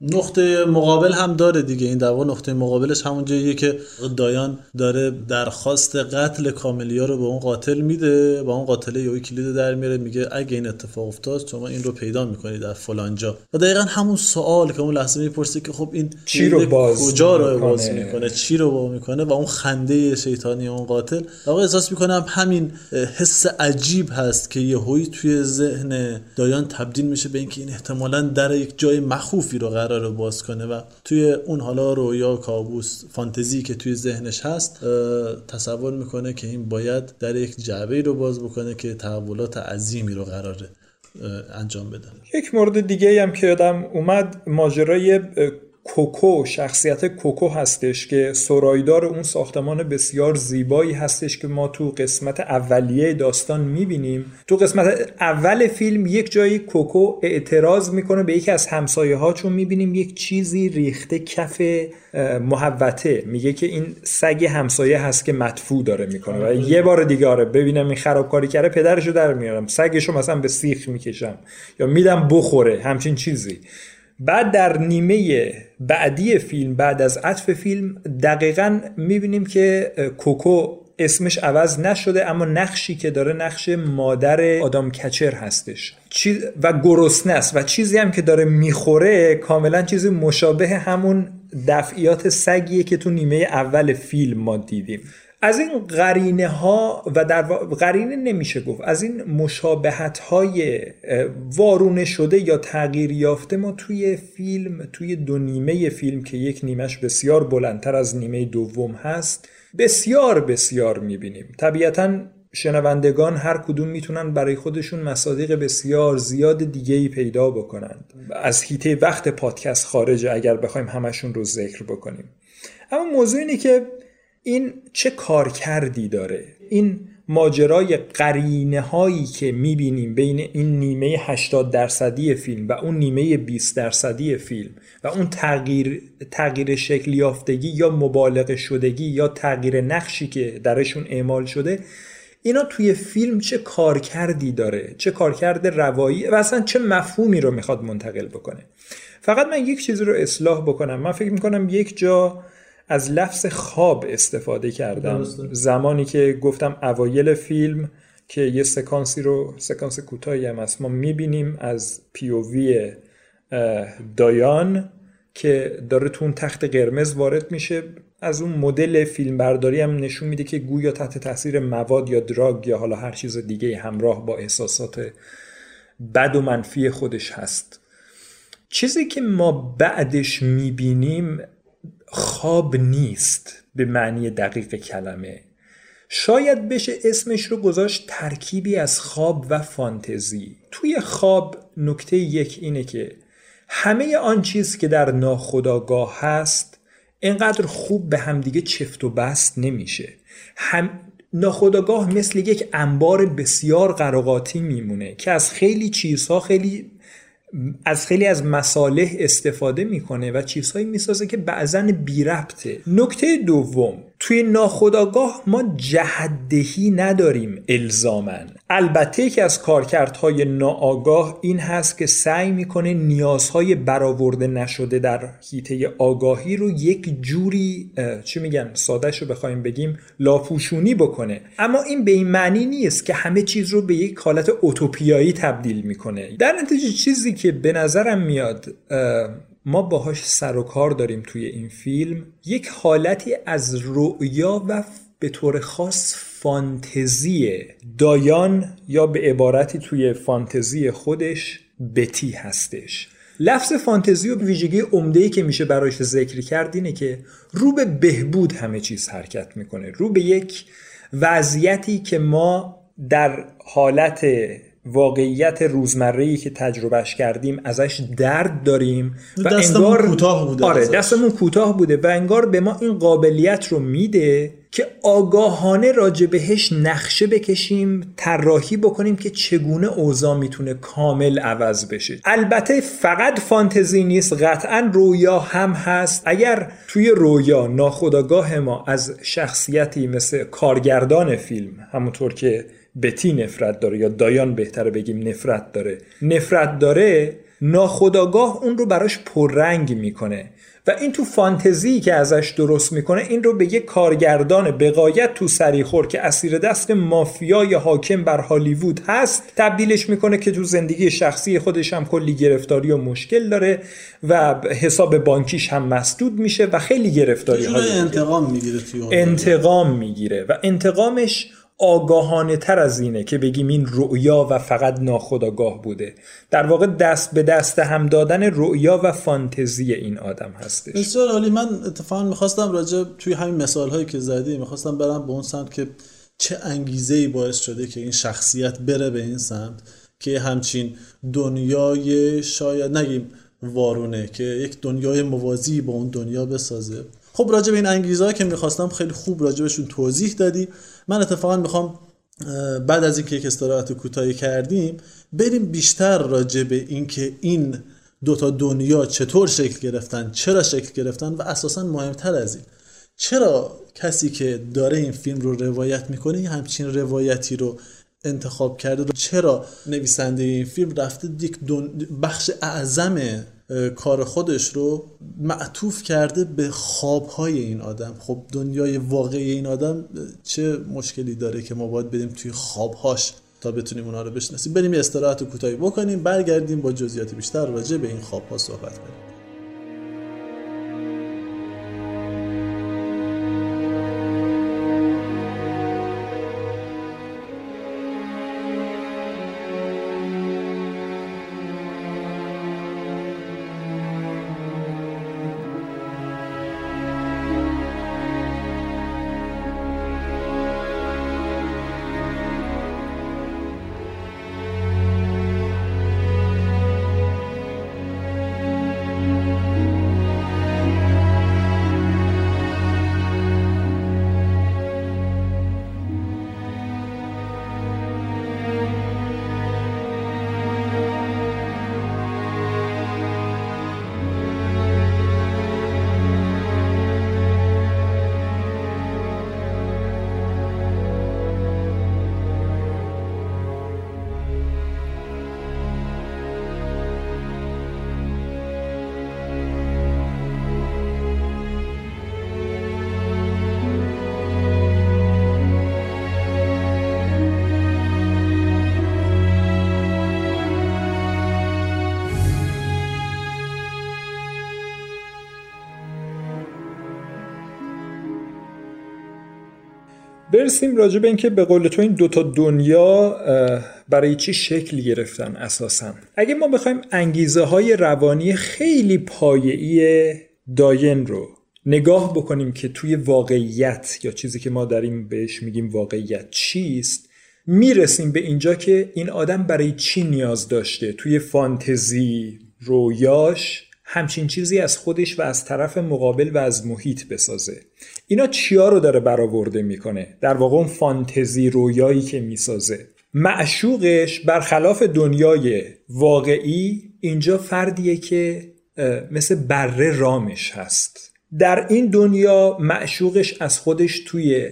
نقطه مقابل هم داره دیگه. این در نقطه مقابلش همون جاییه که دایان داره درخواست قتل کاملیا رو به اون قاتل میده. با اون قاتله یهو کلید در میاره میگه اگه این اتفاق افتاد شما این رو پیدا می‌کنی در فلان جا و دقیقا همون سوال که اون لحظه می‌پرسه که خب این چی رو باز کجا رو باز می‌کنه؟ چی رو باز می‌کنه؟ و اون خنده شیطانی اون قاتل. واقعا احساس می‌کنم همین حس عجیب هست که یهویی توی ذهن دایان تبدیل میشه به اینکه این احتمالا در یک جای مخوفی رو قرار باز کنه و توی اون حالا رویا کابوس فانتزی که توی ذهنش هست تصور می‌کنه که این باید در یک جعبه رو باز بکنه که تحولات عظیمی رو قراره انجام بده. یک مورد دیگه هم که یادم اومد ماجرای کوکو شخصیت کوکو هستش که سرایدار اون ساختمان بسیار زیبایی هستش که ما تو قسمت اولیه داستان می‌بینیم. تو قسمت اول فیلم یک جایی کوکو اعتراض می‌کنه به یکی از همسایه ها چون می‌بینیم یک چیزی ریخته کف محوته میگه که این سگ همسایه هست که مدفوع داره می‌کنه و یه بار دیگه آره ببینم این خرابکاری کرده پدرشو در میارم. سگشو مثلا به سیخ می‌کشم یا میدم بخوره همچین چیزی. بعد در نیمه بعدی فیلم بعد از عطف فیلم دقیقا می‌بینیم که کوکو اسمش عوض نشده اما نقشی که داره نقش مادر آدام کچر هستش. و گرسنه است و چیزی هم که داره می‌خوره کاملا چیزی مشابه همون دفعیات سگیه که تو نیمه اول فیلم ما دیدیم. از این قرینه ها و در قرینه نمیشه گفت. از این مشابهت های وارونه شده یا تغییر یافته ما توی فیلم توی دو نیمه فیلم که یک نیمش بسیار بلندتر از نیمه دوم هست بسیار بسیار می‌بینیم. طبیعتا شنوندگان هر کدوم می‌تونن برای خودشون مصادیق بسیار زیاد دیگه ای پیدا بکنند. از هیته وقت پادکست خارجه اگر بخوایم همشون رو ذکر بکنیم. اما موضوع اینه که این چه کار کردی داره؟ این ماجرای قرینه هایی که می‌بینیم بین این نیمه 80 درصدی فیلم و اون نیمه 20 درصدی فیلم و اون تغییر تغییر شکل یافتگی یا مبالغه شدگی یا تغییر نقشی که درشون اعمال شده اینا توی فیلم چه کارکردی داره؟ چه کارکرد روایی؟ و اصلا چه مفهومی رو می‌خواد منتقل بکنه؟ فقط من یک چیزی رو اصلاح بکنم. من فکر می‌کنم یک جا از لفظ خواب استفاده کردم. زمانی که گفتم اوایل فیلم که یه سکانسی رو سکانس کوتاهی هم است ما می‌بینیم از پیووی دایان که داره تو اون تخت قرمز وارد میشه. از اون مدل فیلم برداری هم نشون میده که گویا تحت تاثیر مواد یا دراگ یا حالا هر چیز دیگه همراه با احساسات بد و منفی خودش هست. چیزی که ما بعدش می‌بینیم خواب نیست به معنی دقیق کلمه. شاید بشه اسمش رو گذاشت ترکیبی از خواب و فانتزی. توی خواب نکته یک اینه که همه آن چیز که در ناخودآگاه هست اینقدر خوب به همدیگه چفت و بست نمیشه. هم ناخودآگاه مثل یک انبار بسیار قراقاتی میمونه که از خیلی چیزها خیلی از خیلی از مصالح استفاده می‌کنه و چیزهایی می‌سازه که بعضا بی ربطه نکته دوم توی ناخداگاه ما جهدهی نداریم الزامن البته یکی از کارکردهای ناآگاه این هست که سعی می‌کنه نیازهای برآورده نشده در حیطه آگاهی رو یک جوری چی میگن سادش رو بخوایم بگیم لاپوشونی بکنه. اما این به این معنی نیست که همه چیز رو به یک حالت اوتوپیایی تبدیل می‌کنه. در نتیجه چیزی که به نظرم میاد ما باهاش سر و کار داریم توی این فیلم. یک حالتی از رؤیا و به طور خاص فانتزی دایان یا به عبارتی توی فانتزی خودش بتی هستش. لفظ فانتزی و ویژگی عمده که میشه برایش ذکر کرد اینه که رو به بهبود همه چیز حرکت می‌کنه. رو به یک وضعیتی که ما در حالت واقعیت روزمره که تجربهش کردیم ازش درد داریم و انگار کوتاه بوده آره دستمون کوتاه بوده و انگار به ما این قابلیت رو میده که آگاهانه راجع بهش نقشه بکشیم طراحی بکنیم که چگونه اوضاع می‌تونه کامل عوض بشه. البته فقط فانتزی نیست قطعا رویا هم هست. اگر توی رویا ناخداگاه ما از شخصیتی مثل کارگردان فیلم همونطور که بتی نفرت داره یا دایان بهتره بگیم نفرت داره. نفرت داره ناخداگاه اون رو براش پررنگ می‌کنه و این تو فانتزی که ازش درست می‌کنه این رو به یه کارگردان بقایت تو سریخور که اسیر دست مافیای حاکم بر هالیوود هست تبدیلش می‌کنه که تو زندگی شخصی خودش هم کلی گرفتاری و مشکل داره و حساب بانکیش هم مسدود میشه و خیلی گرفتاری انتقام می‌گیره انتقام می‌گیره و انتقامش آگاهانه تر از اینه که بگیم این رؤیا و فقط ناخداگاه بوده. در واقع دست به دست هم دادن رؤیا و فانتزی این آدم هستش. بسیار عالی. من اتفاقا می‌خواستم راجع توی همین مثال هایی که زدی می‌خواستم برم به اون سمت که چه انگیزه ای باعث شده که این شخصیت بره به این سمت که همچین دنیای شاید نگیم وارونه که یک دنیای موازی با اون دنیا بسازه. خب راجع به این انگیزه که می‌خواستم خیلی خوب راجع توضیح دادی. من اتفاقا می‌خوام بعد از اینکه یک استراحت کوتاهی کردیم بریم بیشتر راجع به اینکه این دوتا دنیا چطور شکل گرفتن چرا شکل گرفتن و اساسا مهمتر از این. چرا کسی که داره این فیلم رو روایت می‌کنه همچین روایتی رو انتخاب کرده؟ چرا نویسنده این فیلم رفته یک بخش اعظم کار خودش رو معطوف کرده به خوابهای این آدم. خب دنیای واقعی این آدم چه مشکلی داره که ما باید بریم توی خوابهاش تا بتونیم اونا رو بشناسیم؟ بریم یه استراحت کوتاهی بکنیم برگردیم با جزئیات بیشتر راجع به این خوابها صحبت کنیم. برسیم راجع به اینکه به قول تو این دوتا دنیا برای چی شکل گرفتن اساسا؟ اگه ما بخوایم انگیزه های روانی خیلی پایه‌ای داین رو نگاه بکنیم که توی واقعیت یا چیزی که ما داریم بهش میگیم واقعیت چیست می‌رسیم به اینجا که این آدم برای چی نیاز داشته؟ توی فانتزی رویاش همچین چیزی از خودش و از طرف مقابل و از محیط بسازه. اینا چیا رو داره برآورده می‌کنه؟ در واقع اون فانتزی رویایی که می‌سازه. معشوقش برخلاف دنیای واقعی اینجا فردیه که مثل بره رامش هست. در این دنیا معشوقش از خودش توی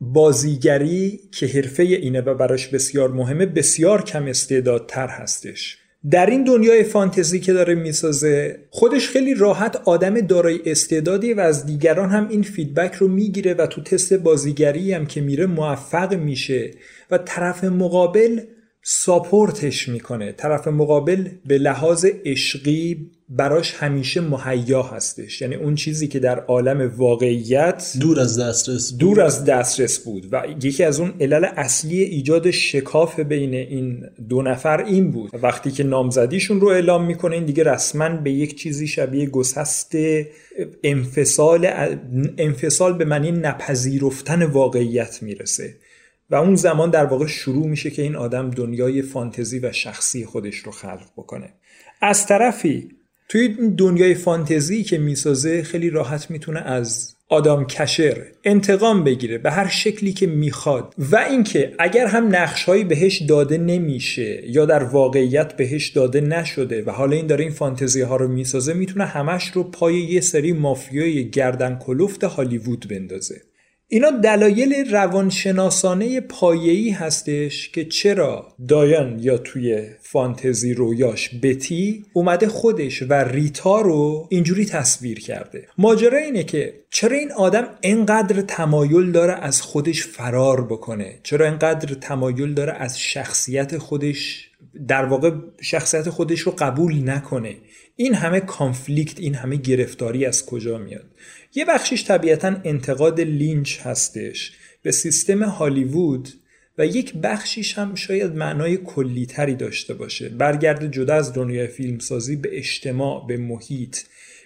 بازیگری که حرفه اینه و براش بسیار مهمه بسیار کم استعدادتر هستش. در این دنیای فانتزی که داره می‌سازه خودش خیلی راحت آدم دارای استعدادی و از دیگران هم این فیدبک رو می‌گیره و تو تست بازیگری هم که میره موفق میشه و طرف مقابل ساپورتش می‌کنه. طرف مقابل به لحاظ عشقی براش همیشه مهیا هستش. یعنی اون چیزی که در عالم واقعیت دور از دسترس بود. دور از دسترس بود. و یکی از اون علل اصلی ایجاد شکاف بین این دو نفر این بود. وقتی که نامزدیشون رو اعلام می‌کنه این دیگه رسما به یک چیزی شبیه گسست انفصال انفصال به معنی نپذیرفتن واقعیت می‌رسه. و اون زمان در واقع شروع میشه که این آدم دنیای فانتزی و شخصی خودش رو خلق بکنه. از طرفی توی دنیای فانتزی که می‌سازه خیلی راحت می‌تونه از آدام کشر انتقام بگیره به هر شکلی که می‌خواد. و اینکه اگر هم نقشهایی بهش داده نمیشه یا در واقعیت بهش داده نشده و حالا این داره این فانتزی ها رو می‌سازه می‌تونه همش رو پای یه سری مافیای گردن کلفت هالیوود بندازه. اینا دلایل روانشناسانه پایه‌ای هستش که چرا دایان یا توی فانتزی رویاش بتی اومده خودش و ریتا رو اینجوری تصویر کرده. ماجرا اینه که چرا این آدم انقدر تمایل داره از خودش فرار بکنه؟ چرا انقدر تمایل داره از شخصیت خودش در واقع شخصیت خودش رو قبول نکنه. این همه کانفلیکت این همه گرفتاری از کجا میاد؟ یه بخشیش طبیعتا انتقاد لینچ هستش به سیستم هالیوود و یک بخشیش هم شاید معنای کلیتری داشته باشه. برگرده جدا از دنیای فیلمسازی به اجتماع به محیط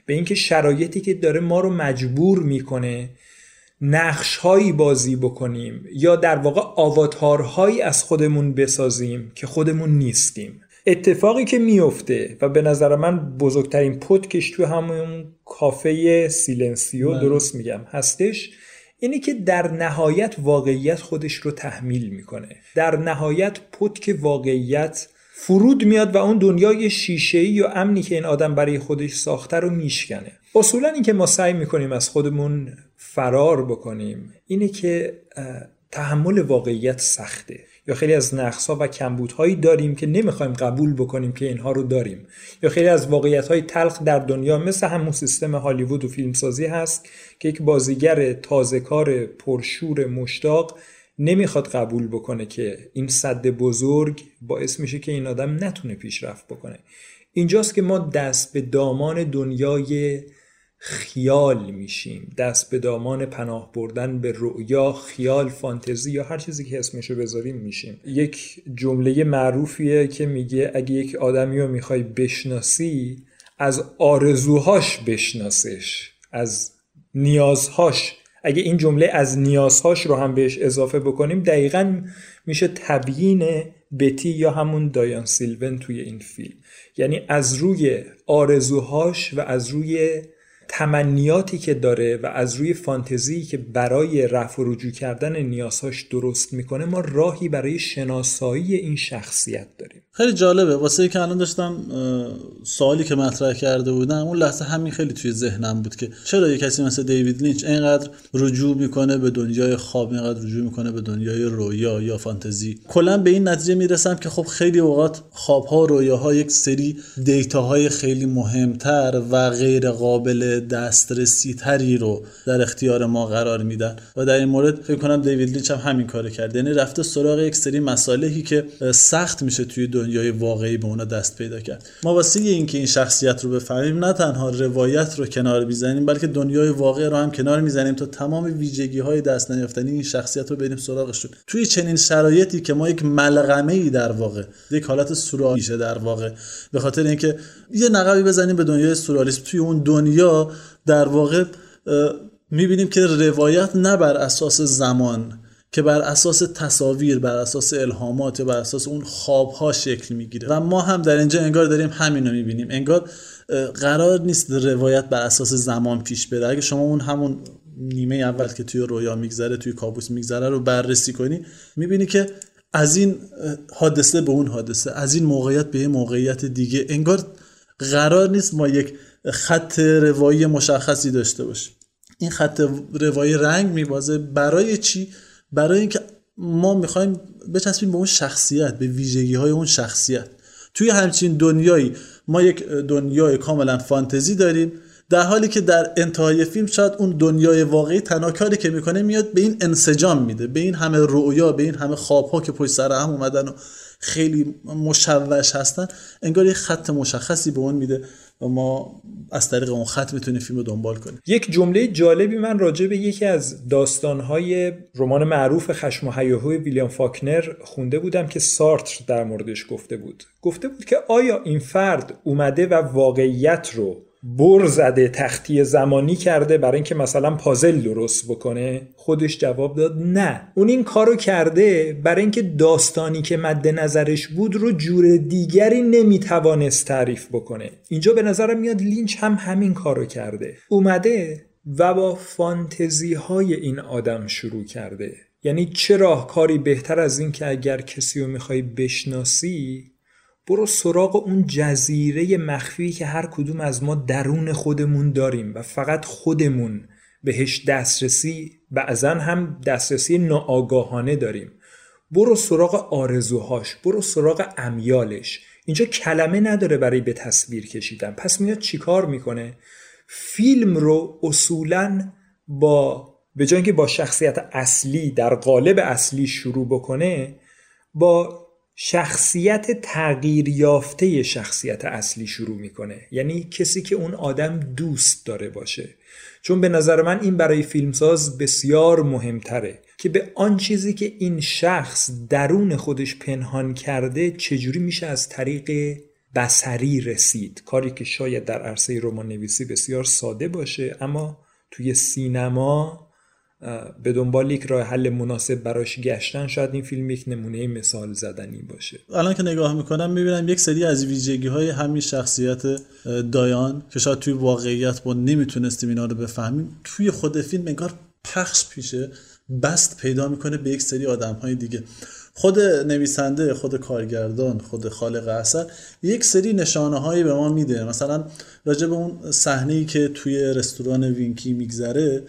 به اینکه شرایطی که داره ما رو مجبور می‌کنه نقش هایی بازی بکنیم یا در واقع آواتارهایی از خودمون بسازیم که خودمون نیستیم. اتفاقی که میفته و به نظر من بزرگترین نمودش تو همون کافه سیلنسیو من. درست میگم هستش اینی که در نهایت واقعیت خودش رو تحمیل می‌کنه. در نهایت پودک واقعیت فرود میاد و اون دنیای شیشه یا امنی که این آدم برای خودش ساخته رو میشکنه. اصولا این که ما سعی می‌کنیم از خودمون فرار بکنیم اینه که تحمل واقعیت سخته. یا خیلی از نقصها و کمبودهایی داریم که نمی‌خوایم قبول بکنیم که اینها رو داریم. یا خیلی از واقعیت های تلخ در دنیا مثل همون سیستم هالیوود و فیلمسازی هست که یک بازیگر تازهکار پرشور مشتاق نمی‌خواد قبول بکنه که این صد بزرگ باعث میشه که این آدم نتونه پیشرفت بکنه. اینجاست که ما دست به دامان دنیای خیال میشیم. دست به دامان پناه بردن به رؤیا خیال فانتزی یا هر چیزی که اسمشو بذاریم میشیم. یک جمله معروفیه که میگه اگه یک آدمی رو می‌خوای بشناسی از آرزوهاش بشناسش از نیازهاش. اگه این جمله از نیازهاش رو هم بهش اضافه بکنیم دقیقا میشه تبیین بتی یا همون دایان سیلون توی این فیلم. یعنی از روی آرزوهاش و از روی تمنیاتی که داره و از روی فانتزی که برای رفع و رجوع کردن نیازهاش درست می‌کنه ما راهی برای شناسایی این شخصیت داریم. خیلی جالبه. واسه که الان داشتم سوالی که مطرح کرده بودم اون لحظه همین خیلی توی ذهنم بود که چرا یه کسی مثل دیوید لینچ اینقدر رجوع می‌کنه به دنیای خواب اینقدر رجوع می‌کنه به دنیای رویا یا فانتزی. کلا به این نتیجه می‌رسم که خب خیلی اوقات خوابها رویاها یک سری دیتاهای خیلی مهمتر و غیر قابل دسترسی تری رو در اختیار ما قرار میدن. و در این مورد فکر کنم دیوید لینچ هم همین کارو کرده. یعنی رفته سراغ یک سری مصالحی که سخت میشه توی دنیای واقعی به اونا دست پیدا کرد. ما واسه اینکه این شخصیت رو بفهمیم نه تنها روایت رو کنار می‌زنیم بلکه دنیای واقعی رو هم کنار می‌زنیم تا تمام ویژگی های دست نیافتنی این شخصیت رو بریم سراغشون. توی چنین شرایطی که ما یک ملغمه ای در واقع یک حالت سورئالیسم در واقع به خاطر اینکه یه نقبی بزنیم به دنیای سورئالیسم توی اون دنیا در واقع می‌بینیم که روایت نه بر اساس زمان که بر اساس تصاویر بر اساس الهامات بر اساس اون خوابها شکل می‌گیره. و ما هم در اینجا انگار داریم همین رو می‌بینیم. انگار قرار نیست روایت بر اساس زمان پیش بره. اگه شما اون همون نیمه اول که توی رویا میگذره توی کابوس میگذره رو بررسی کنی می‌بینی که از این حادثه به اون حادثه از این موقعیت به یه موقعیت دیگه. انگار قرار نیست ما یک خط روایی مشخصی داشته باشیم این خط روایی رنگ میبازه برای چی؟ برای اینکه ما می‌خوایم بچسبیم به اون شخصیت به ویژگی های اون شخصیت. توی همچین دنیایی ما یک دنیای کاملا فانتزی داریم در حالی که در انتهای فیلم شاید اون دنیای واقعی تنها کاری که می‌کنه میاد به این انسجام میده به این همه رؤیا به این همه خواب ها که پشت سر هم اومدن و خیلی مشوش هستن انگار یه خط مشخصی به اون میده و ما از طریق اون خط می‌تونیم فیلم رو دنبال کنیم. یک جمله جالبی من راجع به یکی از داستانهای رمان معروف خشم و هیاهوی ویلیام فاکنر خونده بودم که سارتر در موردش گفته بود. گفته بود که آیا این فرد اومده و واقعیت رو بر زده تختی زمانی کرده برای اینکه مثلا پازل درست بکنه؟ خودش جواب داد نه. اون این کارو کرده برای اینکه داستانی که مد نظرش بود رو جور دیگری نمی‌توانست تعریف بکنه. اینجا به نظرم میاد لینچ هم همین کارو کرده. اومده و با فانتزی های این آدم شروع کرده. یعنی چه راهکاری بهتر از این که اگر کسی رو می‌خوای بشناسی برو سراغ اون جزیره مخفی که هر کدوم از ما درون خودمون داریم و فقط خودمون بهش دسترسی بعضا هم دسترسی ناآگاهانه داریم. برو سراغ آرزوهاش برو سراغ امیالش. اینجا کلمه نداره برای به تصویر کشیدن. پس میاد چیکار می‌کنه؟ فیلم رو اصولا با به جای اینکه با شخصیت اصلی در قالب اصلی شروع بکنه با شخصیت تغییر یافته شخصیت اصلی شروع می‌کنه. یعنی کسی که اون آدم دوست داره باشه. چون به نظر من این برای فیلمساز بسیار مهمتره که به آن چیزی که این شخص درون خودش پنهان کرده چجوری میشه از طریق بسری رسید. کاری که شاید در عرصه رمان نویسی بسیار ساده باشه اما توی سینما به دنبال یک راه حل مناسب براش گشتن شاید این فیلم یک نمونه مثال زدنی باشه. الان که نگاه می‌کنم می‌بینم یک سری از ویژگی های همین شخصیت دایان که شاید توی واقعیت با نمی‌تونستیم اینا رو بفهمیم توی خود فیلم انگار پخش پیشه بست پیدا می‌کنه به یک سری آدم های دیگه. خود نویسنده خود کارگردان خود خالق اثر یک سری نشانه هایی به ما میده. مثلا راجع به اون صحنه که توی رستوران وینکی میگذره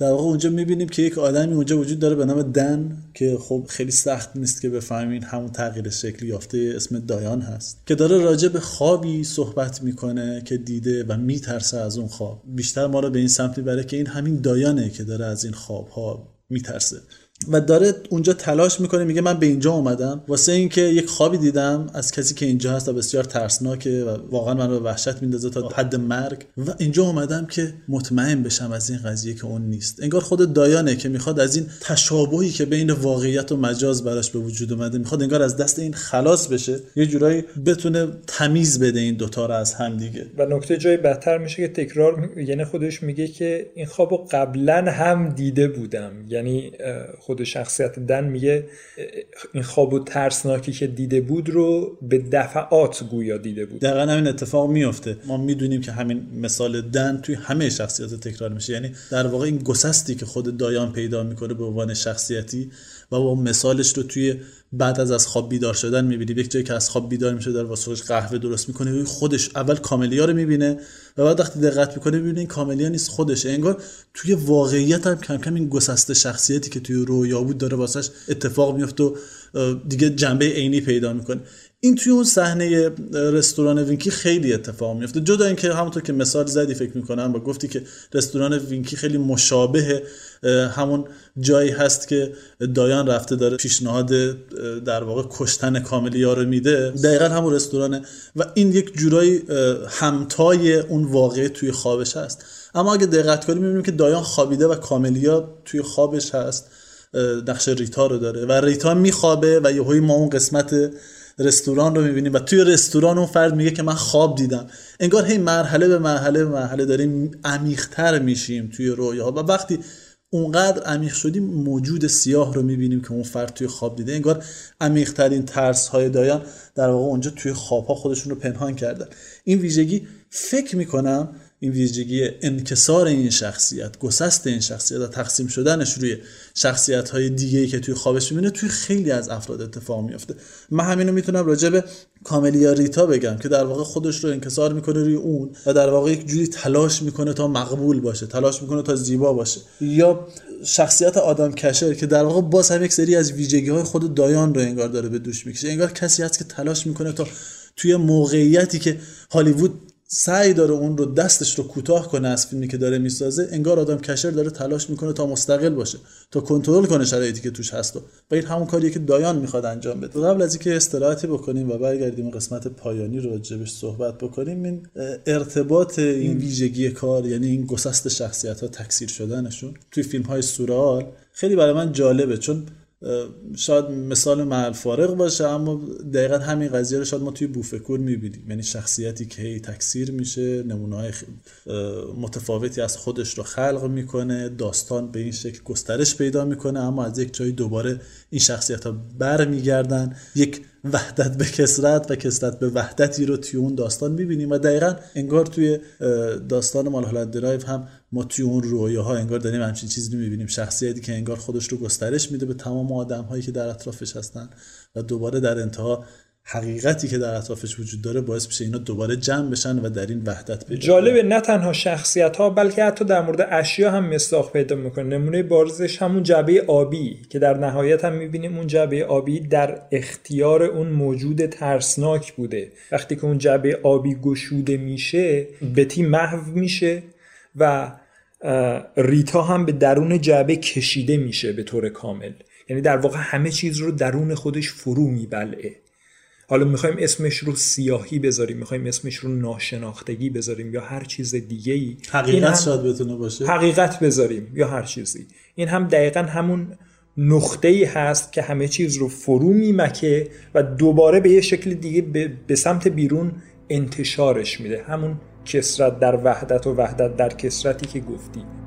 در واقع اونجا می‌بینیم که یک آدمی اونجا وجود داره به نام دن که خب خیلی سخت نیست که بفهمین همون تغییر شکلی یافته اسم دایان هست که داره راجع به خوابی صحبت می‌کنه که دیده و میترسه از اون خواب. بیشتر ما رو به این سمت می‌بره که این همین دایانه که داره از این خواب ها میترسه. و داره اونجا تلاش می‌کنه میگه من به اینجا اومدم. واسه اینکه یک خوابی دیدم از کسی که اینجا هست و بسیار ترسناکه و واقعا من رو وحشت میندازه تا حد مرگ. و اینجا اومدم که مطمئن بشم از این قضیه که اون نیست. انگار خود دایانه که می‌خواد از این تشابهی که بین واقعیت و مجاز براش به وجود اومده می‌خواد انگار از دست این خلاص بشه. یه جورایی بتونه تمیز بده این دوتا رو از هم دیگه. و نکته جای بدتر میشه که تکرار یعنی خودش میگه که این خوابو قبلا هم دیده بودم. یعنی خود شخصیت دن میگه این خواب و ترسناکی که دیده بود رو به دفعات گویا دیده بود. دقیقا همین اتفاق میفته ما می‌دونیم که همین مثال دن توی همه شخصیت تکرار میشه. یعنی در واقع این گسستی که خود دایان پیدا می‌کنه به عنوان شخصیتی و با مثالش رو توی بعد از از خواب بیدار شدن می‌بینی. یک جایی که از خواب بیدار میشه در واسه قهوه درست می‌کنه. خودش اول کاملیا رو می‌بینه و بعد وقتی دقت می‌کنه می‌بینه این کاملیا نیست خودشه. انگار توی واقعیت هم کم کم این گسسته شخصیتی که توی رویا بود داره واسش اتفاق میفته و دیگه جنبه عینی پیدا می‌کنه. این توی اون صحنه رستوران وینکی خیلی اتفاق میفته جدا اینکه همونطور که مثال زدی فکر می‌کنم و گفتی که رستوران وینکی خیلی مشابه همون جایی هست که دایان رفته داره پیشنهاد در واقع کشتن کاملیا رو میده. دقیقا همون رستورانه و این یک جورایی همتای اون واقعه توی خوابش هست. اما اگه دقت کنیم می‌بینیم که دایان خوابیده و کاملیا توی خوابش هست. نقش ریتا رو داره و ریتا میخوابه و یهوی ما اون قسمت رستوران رو می‌بینیم و توی رستوران اون فرد میگه که من خواب دیدم. انگار هی مرحله به مرحله به مرحله داریم عمیقتر میشیم توی رویاها. و وقتی اونقدر عمیق شدیم موجود سیاه رو می‌بینیم که اون فرد توی خواب دیده. انگار عمیقترین ترس های دایان در واقع اونجا توی خواب ها خودشون رو پنهان کردن. این ویژگی فکر می‌کنم این ویژگی انکسار این شخصیت گسست این شخصیت و تقسیم شدنش روی شخصیت های دیگه که توی خوابش می‌بینه توی خیلی از افراد اتفاق میافته. من همینو می‌تونم راجع به کاملیا ریتا بگم که در واقع خودش رو انکسار می‌کنه روی اون و در واقع یک جوری تلاش می‌کنه تا مقبول باشه تلاش می‌کنه تا زیبا باشه. یا شخصیت آدم کشر که در واقع باز هم یک سری از ویژگی های خود دایان رو انگار داره به دوش می‌کشه. انگار کسی هست که تلاش می‌کنه تا توی موقعیتی که هالیوود سعی داره اون رو دستش رو کوتاه کنه از فیلمی که داره می‌سازه انگار آدم کشر داره تلاش می‌کنه تا مستقل باشه تا کنترل کنه شرایطی که توش هست. و این همون کاریه که دایان می‌خواد انجام بده. قبل از اینکه استراحتی بکنیم و برگردیم قسمت پایانی رو راجبش صحبت بکنیم این ارتباط این ویژگی کار یعنی این گسست شخصیت ها تکثیر شدنشون توی فیلم های سورال خیلی برای من جالبه. چون شاید مثال محل فارغ باشه اما دقیقا همین قضیه رو شاید ما توی بوفکور می‌بینیم. یعنی شخصیتی که هی تکثیر میشه نمونه متفاوتی از خودش رو خلق می‌کنه داستان به این شکل گسترش پیدا می‌کنه اما از یک جایی دوباره این شخصیت ها برمیگردن. یک وحدت به کسرت و کسرت به وحدتی رو توی اون داستان می‌بینیم و دقیقا انگار توی داستان مال درایو هم ما توی اون رویاها انگار داریم همچین چیزی می‌بینیم شخصیتی که انگار خودش رو گسترش میده به تمام آدم هایی که در اطرافش هستن و دوباره در انتها حقیقتی که در اطرافش وجود داره باعث میشه اینا دوباره جمع بشن و در این وحدت پیدا جالبه نه تنها شخصیت ها بلکه حتی در مورد اشیا هم مصداق پیدا می‌کنه. نمونه بارزش همون جعبه آبی که در نهایت هم می‌بینیم اون جعبه آبی در اختیار اون موجود ترسناک بوده. وقتی که اون جعبه آبی گشوده میشه بتی محو میشه و ریتا هم به درون جعبه کشیده میشه به طور کامل. یعنی در واقع همه چیز رو درون خودش فرو میبلعه. حالا می‌خوایم اسمش رو سیاهی بذاریم می‌خوایم اسمش رو ناشناختگی بذاریم یا هر چیز دیگه ای حقیقت شاید بتونه باشه. حقیقت بذاریم یا هر چیزی. این هم دقیقا همون نقطه ای هست که همه چیز رو فرو میمکه و دوباره به یه شکل دیگه به سمت بیرون انتشارش میده. همون کسرت در وحدت و وحدت در کسرتی که گفتی.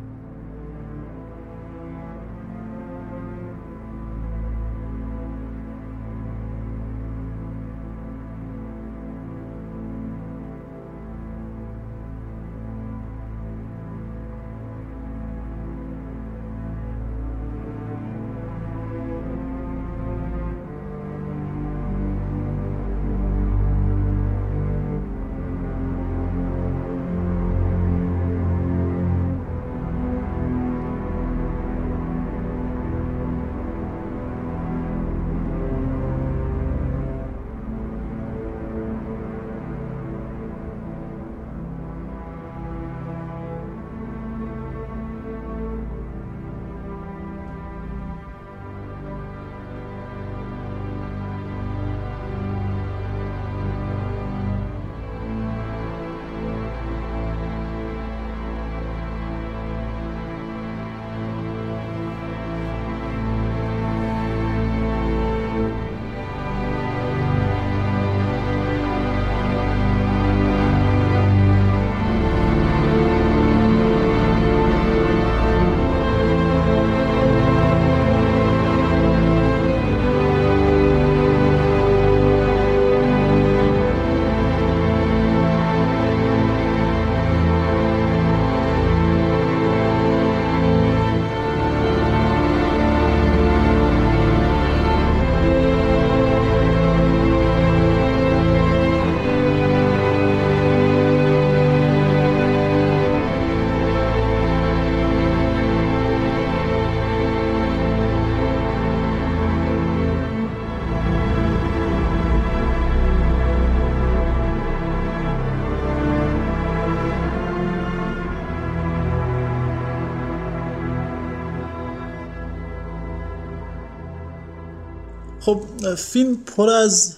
خب فیلم پر از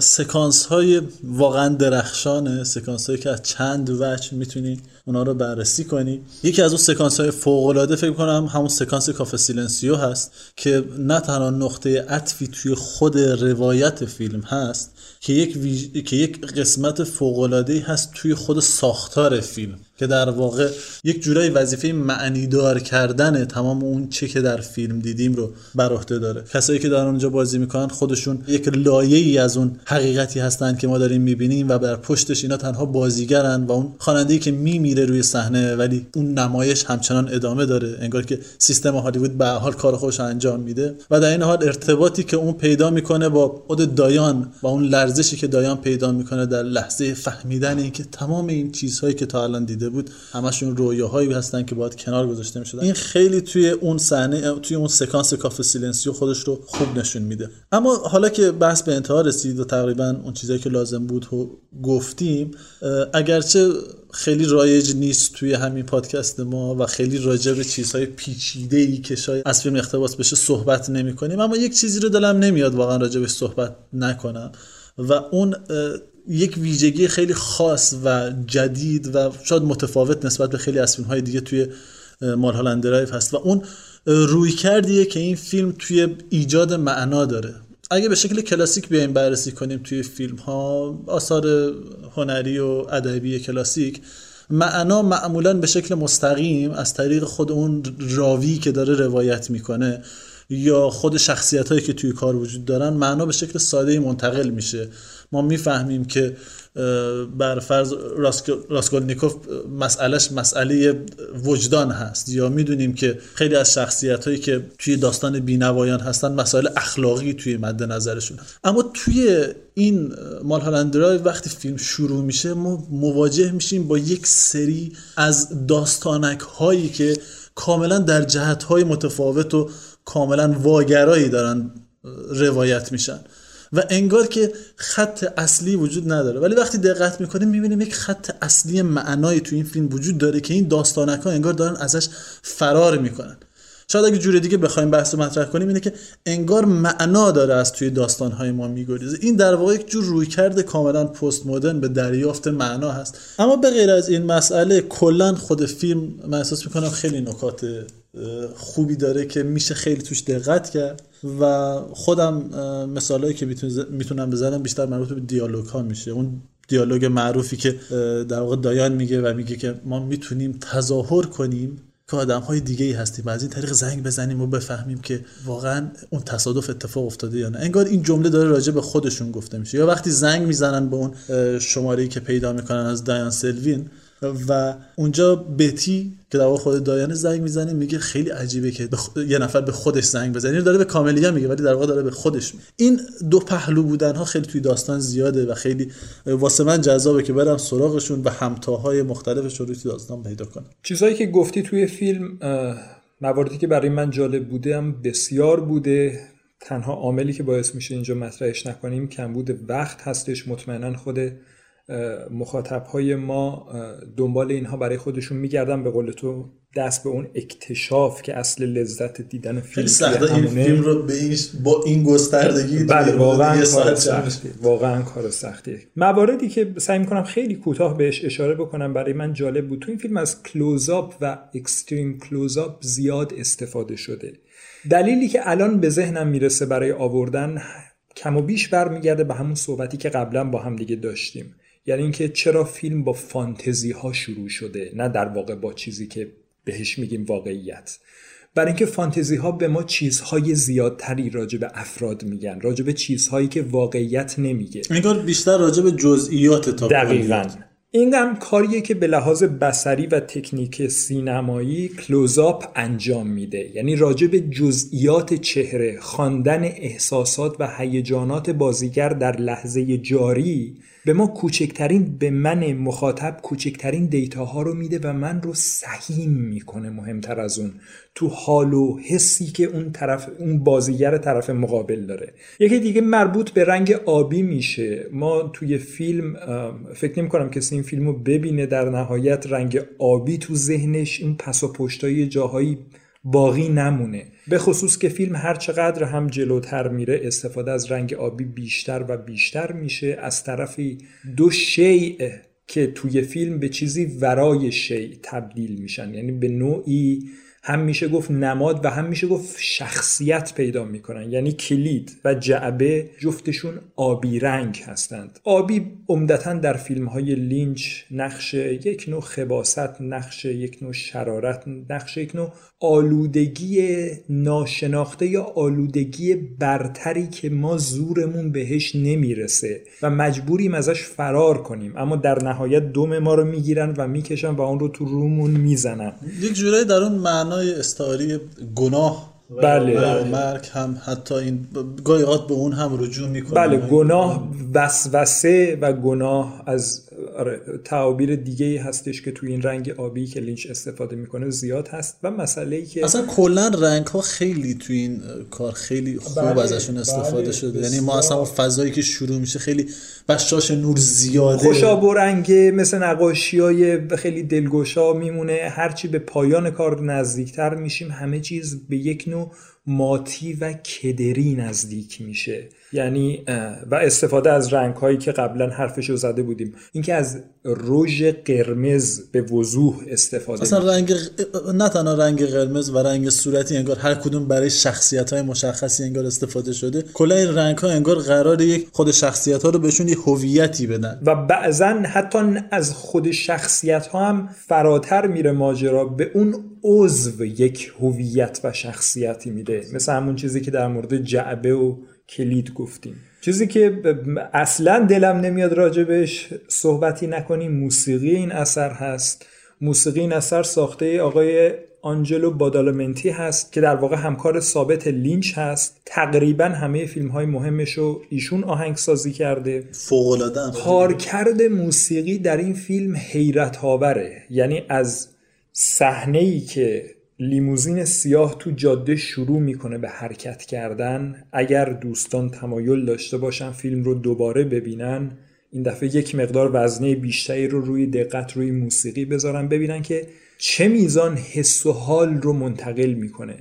سکانس های واقعا درخشانه سکانس هایی که از چند وجه می‌تونی اونا رو بررسی کنی. یکی از اون سکانس های فوق العاده فکر کنم همون سکانس کافه سیلنسیو هست که نه تنها نقطه عطفی توی خود روایت فیلم هست که یک, ویج... که یک قسمت فوق العاده هست توی خود ساختار فیلم. که در واقع یک جورایی وظیفه معنیدار کردن تمام اون چه که در فیلم دیدیم رو بر عهده داره. کسایی که در اونجا بازی می‌کنن خودشون یک لایه ای از اون حقیقتی هستن که ما داریم می‌بینیم و بر پشتش اینا تنها بازیگرن و اون خواننده که میمیره روی صحنه ولی اون نمایش همچنان ادامه داره. انگار که سیستم هالیوود به حال کار خودش انجام میده و در این حال ارتباطی که اون پیدا می‌کنه با خود دایان با اون لرزشی که دایان پیدا می‌کنه در لحظه فهمیدن اینکه تمام این چیزهایی که تا الان دیده بود همشون رویاهایی هستن که باید کنار گذاشته می‌شدن. این خیلی توی اون صحنه توی اون سکانس کافه سیلنسیو خودش رو خوب نشون میده. اما حالا که بحث به انتها رسید و تقریبا اون چیزایی که لازم بود و گفتیم اگرچه خیلی رایج نیست توی همین پادکست ما و خیلی راجع به چیزهای پیچیده ای که شاید از فیلم اقتباس بشه صحبت نمی کنیم اما یک چیزی رو دلم نمیاد واقعا راجع به صحبت نکنم. و اون یک ویژگی خیلی خاص و جدید و شاید متفاوت نسبت به خیلی از فیلم های دیگه توی مالهالند درایو هست و اون رویکردیه که این فیلم توی ایجاد معنا داره. اگه به شکل کلاسیک بیایم بررسی کنیم توی فیلم ها آثار هنری و ادبی کلاسیک معنا معمولا به شکل مستقیم از طریق خود اون راوی که داره روایت می‌کنه یا خود شخصیت هایی که توی کار وجود دارن معنا به شکل ساده منتقل میشه. ما می‌فهمیم که بر فرض راسکولنیکوف مسئلهش مسئله وجدان هست. یا می‌دونیم که خیلی از شخصیت هایی که توی داستان بینوایان هستن مسائل اخلاقی توی مد نظرشون اما توی این مال هالندرای وقتی فیلم شروع میشه ما مواجه میشیم با یک سری از داستانک هایی که کاملا در جهت های متفاوت و کاملا واگرایی دارن روایت میشن. و انگار که خط اصلی وجود نداره. ولی وقتی دقت می‌کنیم می‌بینیم یک خط اصلی معنایی تو این فیلم وجود داره که این داستانک ها انگار دارن ازش فرار می‌کنن. شاید اگه جور دیگه بخوایم بحث مطرح کنیم اینه که انگار معنا داره از توی داستانهای ما میگریزه. این در واقع یک جور رویکرد کاملا پست مدرن به دریافت معنا هست. اما به غیر از این مسئله کلا خود فیلم من احساس می‌کنم خیلی نکات خوبی داره که میشه خیلی توش دقت کرد و خودم مثالهایی که می‌تونم بزنم بیشتر مربوط به دیالوگ ها میشه. اون دیالوگ معروفی که در واقع دایان میگه و میگه که ما می‌تونیم تظاهر کنیم که آدم های دیگه ای هستیم. و از این طریق زنگ بزنیم و بفهمیم که واقعا اون تصادف اتفاق افتاده یا نه. انگار این جمله داره راجع به خودشون گفته میشه. یا وقتی زنگ می‌زنن به اون شماره ای که پیدا می‌کنن از دایان سلوین و اونجا بتی که در خود دایان زنگ می‌زنه میگه خیلی عجیبه که یه نفر به خودش زنگ بزنه. داره به کاملیه میگه ولی در واقع داره به خودش میگه. این دو پهلو بودن ها خیلی توی داستان زیاده و خیلی واسه من جذابه که برم سراغشون و همتاهای مختلفش رو توی داستان پیدا کنم. چیزهایی که گفتی توی فیلم مواردی که برای من جالب بوده هم بسیار بوده. تنها عاملی که باعث میشه اینجا مطرحش نکنیم کمبود وقت هستش. مطمئنا خود مخاطب های ما دنبال اینها برای خودشون میگردن. به قول تو دست به اون اکتشاف که اصل لذت دیدن فیلم سخته. این فیلم رو به این با این گستردگی بله واقعا کار سختی. واقعا کار سختیه مواردی که سعی می‌کنم خیلی کوتاه بهش اشاره بکنم برای من جالب بود. تو این فیلم از کلوزآپ و اکستریم کلوزآپ زیاد استفاده شده. دلیلی که الان به ذهنم می‌رسه برای آوردن کم و بیش برمیگرده به همون صحبتی که قبلا با هم دیگه داشتیم. یعنی اینکه چرا فیلم با فانتزی ها شروع شده نه در واقع با چیزی که بهش میگیم واقعیت. برای اینکه فانتزی ها به ما چیزهای زیادتری راجع به افراد میگن راجع به چیزهایی که واقعیت نمیگه. انگار بیشتر راجع به جزئیات تا دقیقاً. این هم کاریه که به لحاظ بسری و تکنیک سینمایی کلوزاپ انجام میده. یعنی راجع به جزئیات چهره خواندن احساسات و هیجانات بازیگر در لحظه جاری به ما کوچکترین به من مخاطب کوچکترین دیتاها رو میده و من رو سهیم می‌کنه مهمتر از اون. تو حال و حسی که اون طرف اون بازیگر طرف مقابل داره. یکی دیگه مربوط به رنگ آبی میشه. ما توی فیلم فکر نمی کنم کسی این فیلم رو ببینه. در نهایت رنگ آبی تو ذهنش این پس و پشتای جاهایی باقی نمونه. به خصوص که فیلم هر چقدر هم جلوتر میره استفاده از رنگ آبی بیشتر و بیشتر میشه. از طرفی دو شیء که توی فیلم به چیزی ورای شیء تبدیل میشن. یعنی به نوعی هم میشه گفت نماد و هم میشه گفت شخصیت پیدا می‌کنن. یعنی کلید و جعبه جفتشون آبی رنگ هستند. آبی عمدتا در فیلم های لینچ نقش یک نوع خباست نقش یک نوع شرارت نقش یک نوع آلودگی ناشناخته یا آلودگی برتری که ما زورمون بهش نمی‌رسه و مجبوریم ازش فرار کنیم. اما در نهایت دوم ما رو می‌گیرن و می‌کشن و اون رو تو رومون می‌زنن. یک جورایی در اون معنای استعاری گناه بله. و مرگ هم حتی این گاهی به اون هم رجوع می‌کنه. بله گناه وسوسه و گناه از آره تعابیر دیگه ای هستش که توی این رنگ آبی که لینچ استفاده می‌کنه زیاد هست. و مسئله ای که اصلا کلا رنگ ها خیلی توی این کار خیلی خوب بله، ازشون استفاده بله، شده. یعنی ما اصلا فضایی که شروع میشه خیلی بشاش نور زیاده. خوشاب و رنگه مثل نقاشی های خیلی دلگشا میمونه. هرچی به پایان کار نزدیکتر میشیم همه چیز به یک نوع ماتی و کدری نزدیک میشه. یعنی و استفاده از رنگ هایی که قبلا حرفش رو زده بودیم. اینکه از رژ قرمز به وضوح استفاده اصلا رنگ نه تنها رنگ قرمز و رنگ صورتی انگار هر کدوم برای شخصیت های مشخصی انگار استفاده شده. کلا این رنگ ها انگار قرار یک خود شخصیت ها رو بهشون یه هویتی بدن. و بعضا حتی از خود شخصیت ها هم فراتر میره ماجرا. به اون عضو یک هویت و شخصیتی میده. مثل همون چیزی که در مورد جعبه و کلید گفتیم. چیزی که اصلا دلم نمیاد راجبش صحبتی نکنیم موسیقی این اثر هست. موسیقی این اثر ساخته آقای آنجلو بادالمنتی هست که در واقع همکار ثابت لینچ هست. تقریبا همه فیلم های مهمش رو ایشون آهنگسازی کرده. فوق کارکرد موسیقی در این فیلم حیرت آوره یعنی از صحنه ای که لیموزین سیاه تو جاده شروع می‌کنه به حرکت کردن. اگر دوستان تمایل داشته باشن فیلم رو دوباره ببینن این دفعه یک مقدار وزنه بیشتری رو روی دقت روی موسیقی بذارن ببینن که چه میزان حس و حال رو منتقل می‌کنه.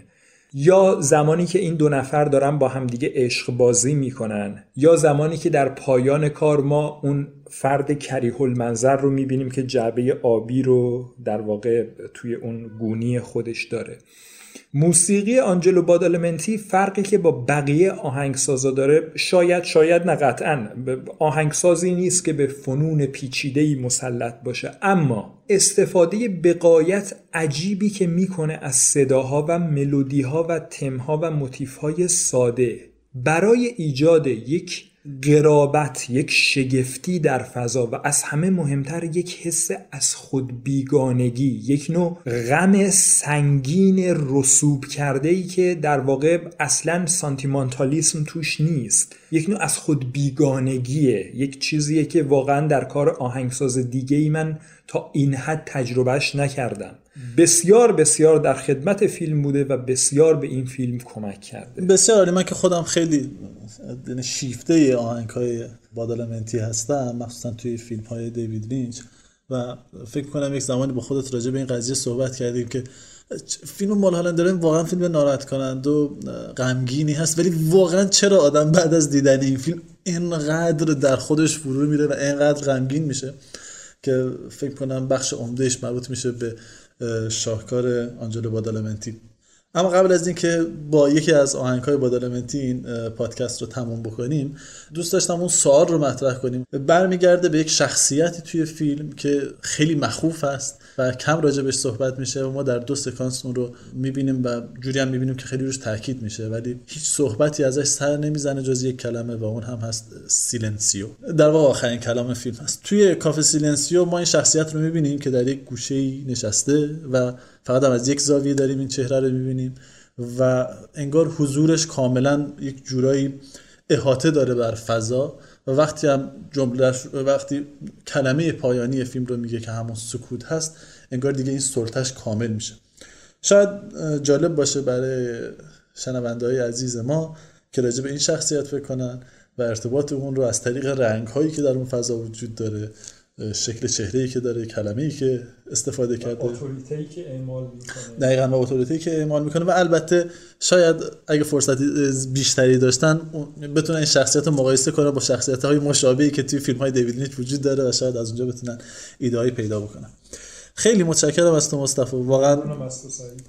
یا زمانی که این دو نفر دارن با همدیگه عشق بازی می‌کنن یا زمانی که در پایان کار ما اون فرد کریه المنظر رو می‌بینیم که جعبه آبی رو در واقع توی اون گونی خودش داره. موسیقی آنجلو بادالمنتی فرقی که با بقیه آهنگسازا داره شاید شاید نه قطعا. آهنگسازی نیست که به فنون پیچیده‌ای مسلط باشه. اما استفاده بقایت عجیبی که می‌کنه از صداها و ملودیها و تمها و موتیفهای ساده برای ایجاد یک قرابت یک شگفتی در فضا و از همه مهمتر یک حس از خود بیگانگی یک نوع غم سنگین رسوب کرده ای که در واقع اصلا سانتیمانتالیسم توش نیست. یک نوع از خود بیگانگیه یک چیزیه که واقعا در کار آهنگساز دیگه ای من تا این حد تجربهش نکردم. بسیار بسیار در خدمت فیلم بوده و بسیار به این فیلم کمک کرده. بسیار من که خودم خیلی شیفته آهنگ های بادالمنتی هستم مخصوصا توی فیلم های دیوید لینچ. و فکر کنم یک زمانی با خودت راجع به این قضیه صحبت کردیم که فیلم مال هالندرن واقعا فیلم ناراحت کننده و غمگینی هست ولی واقعا چرا آدم بعد از دیدن این فیلم اینقدر در خودش فرو میره و اینقدر غمگین میشه که فکر کنم بخش عمدهش مربوط میشه به شاهکار آنجلو بادالمنتی. اما قبل از اینکه با یکی از آهنگ های بادالمنتی این پادکست رو تموم بکنیم دوست داشتم اون سوال رو مطرح کنیم. برمیگرده به یک شخصیتی توی فیلم که خیلی مخوف است. و کم راجع بهش صحبت میشه و ما در دو سکانس اون رو می‌بینیم و جوری هم می‌بینیم که خیلی روش تاکید میشه ولی هیچ صحبتی ازش سر نمی‌زنه جز یک کلمه و اون هم هست silencio. در واقع آخرین کلام فیلم هست. توی کافه سیلنسیو ما این شخصیت رو می‌بینیم که در یک گوشه نشسته و فقط هم از یک زاویه داریم این چهره رو می‌بینیم و انگار حضورش کاملا یک جورایی احاطه داره بر فضا. و وقتی هم جمله وقتی کلمه پایانی فیلم رو میگه که همون سکوت هست انگار دیگه این سلطش کامل میشه. شاید جالب باشه برای شنونده های عزیز ما که راجع به این شخصیت فکر کنن و ارتباط اون رو از طریق رنگ هایی که در اون فضا وجود داره شکل چهره ای که داره کلمه ای که استفاده کرده. اتوریته که اعمال می‌کنه. دقیقا با اتوریته که اعمال می‌کنه. و البته شاید اگه فرصتی بیشتری داشتن بتونن این شخصیت رو مقایسه کنن با شخصیت های مشابهی که توی فیلم های دیوید لینچ وجود داره و شاید از اونجا بتونن ایده پیدا بکنن. خیلی متشکرم از تو مصطفی. واقعا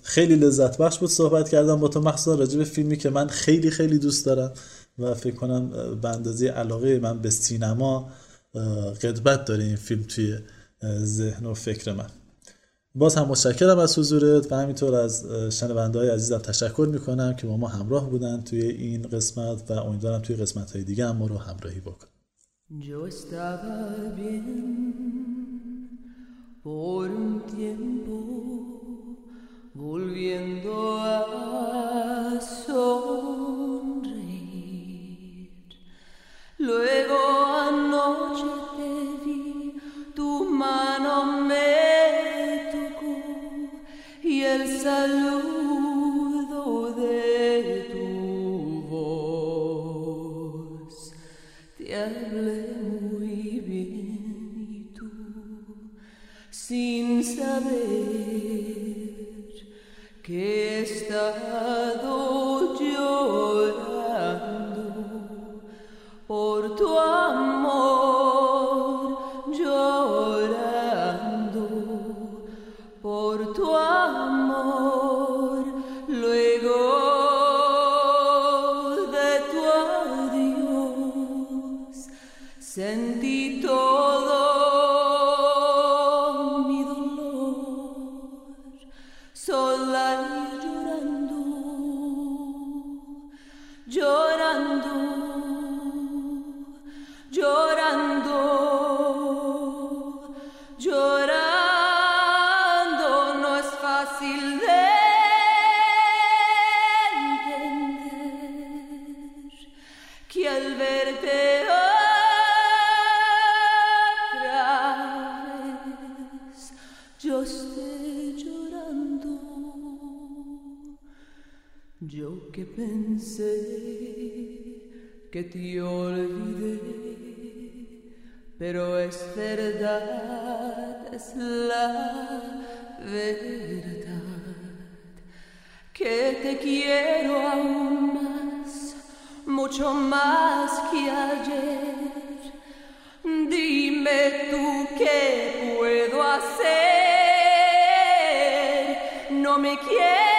خیلی لذت بخش بود صحبت کردم با تو. مخصوصا راجع به فیلمی که من خیلی خیلی دوست دارم و فکر کنم به اندازه علاقه من به سینما قدبت داره این فیلم توی ذهن و فکر من باز هم متشکرم از حضورت و همینطور از شنونده های عزیزم تشکر می‌کنم که با ما همراه بودن توی این قسمت و امیدوارم توی قسمت های دیگه هم ما رو همراهی بکن por un tiempo volviendo a sonreír. Luego tu mano me tocó y el saludo de tu voz. Te hablé muy bien y tú sin saber que he estado llorando por tu amor, esté llorando. Yo que pensé que te olvidé, pero es verdad, es la verdad, que te quiero aún más, mucho más que ayer. Dime tú qué me quiere.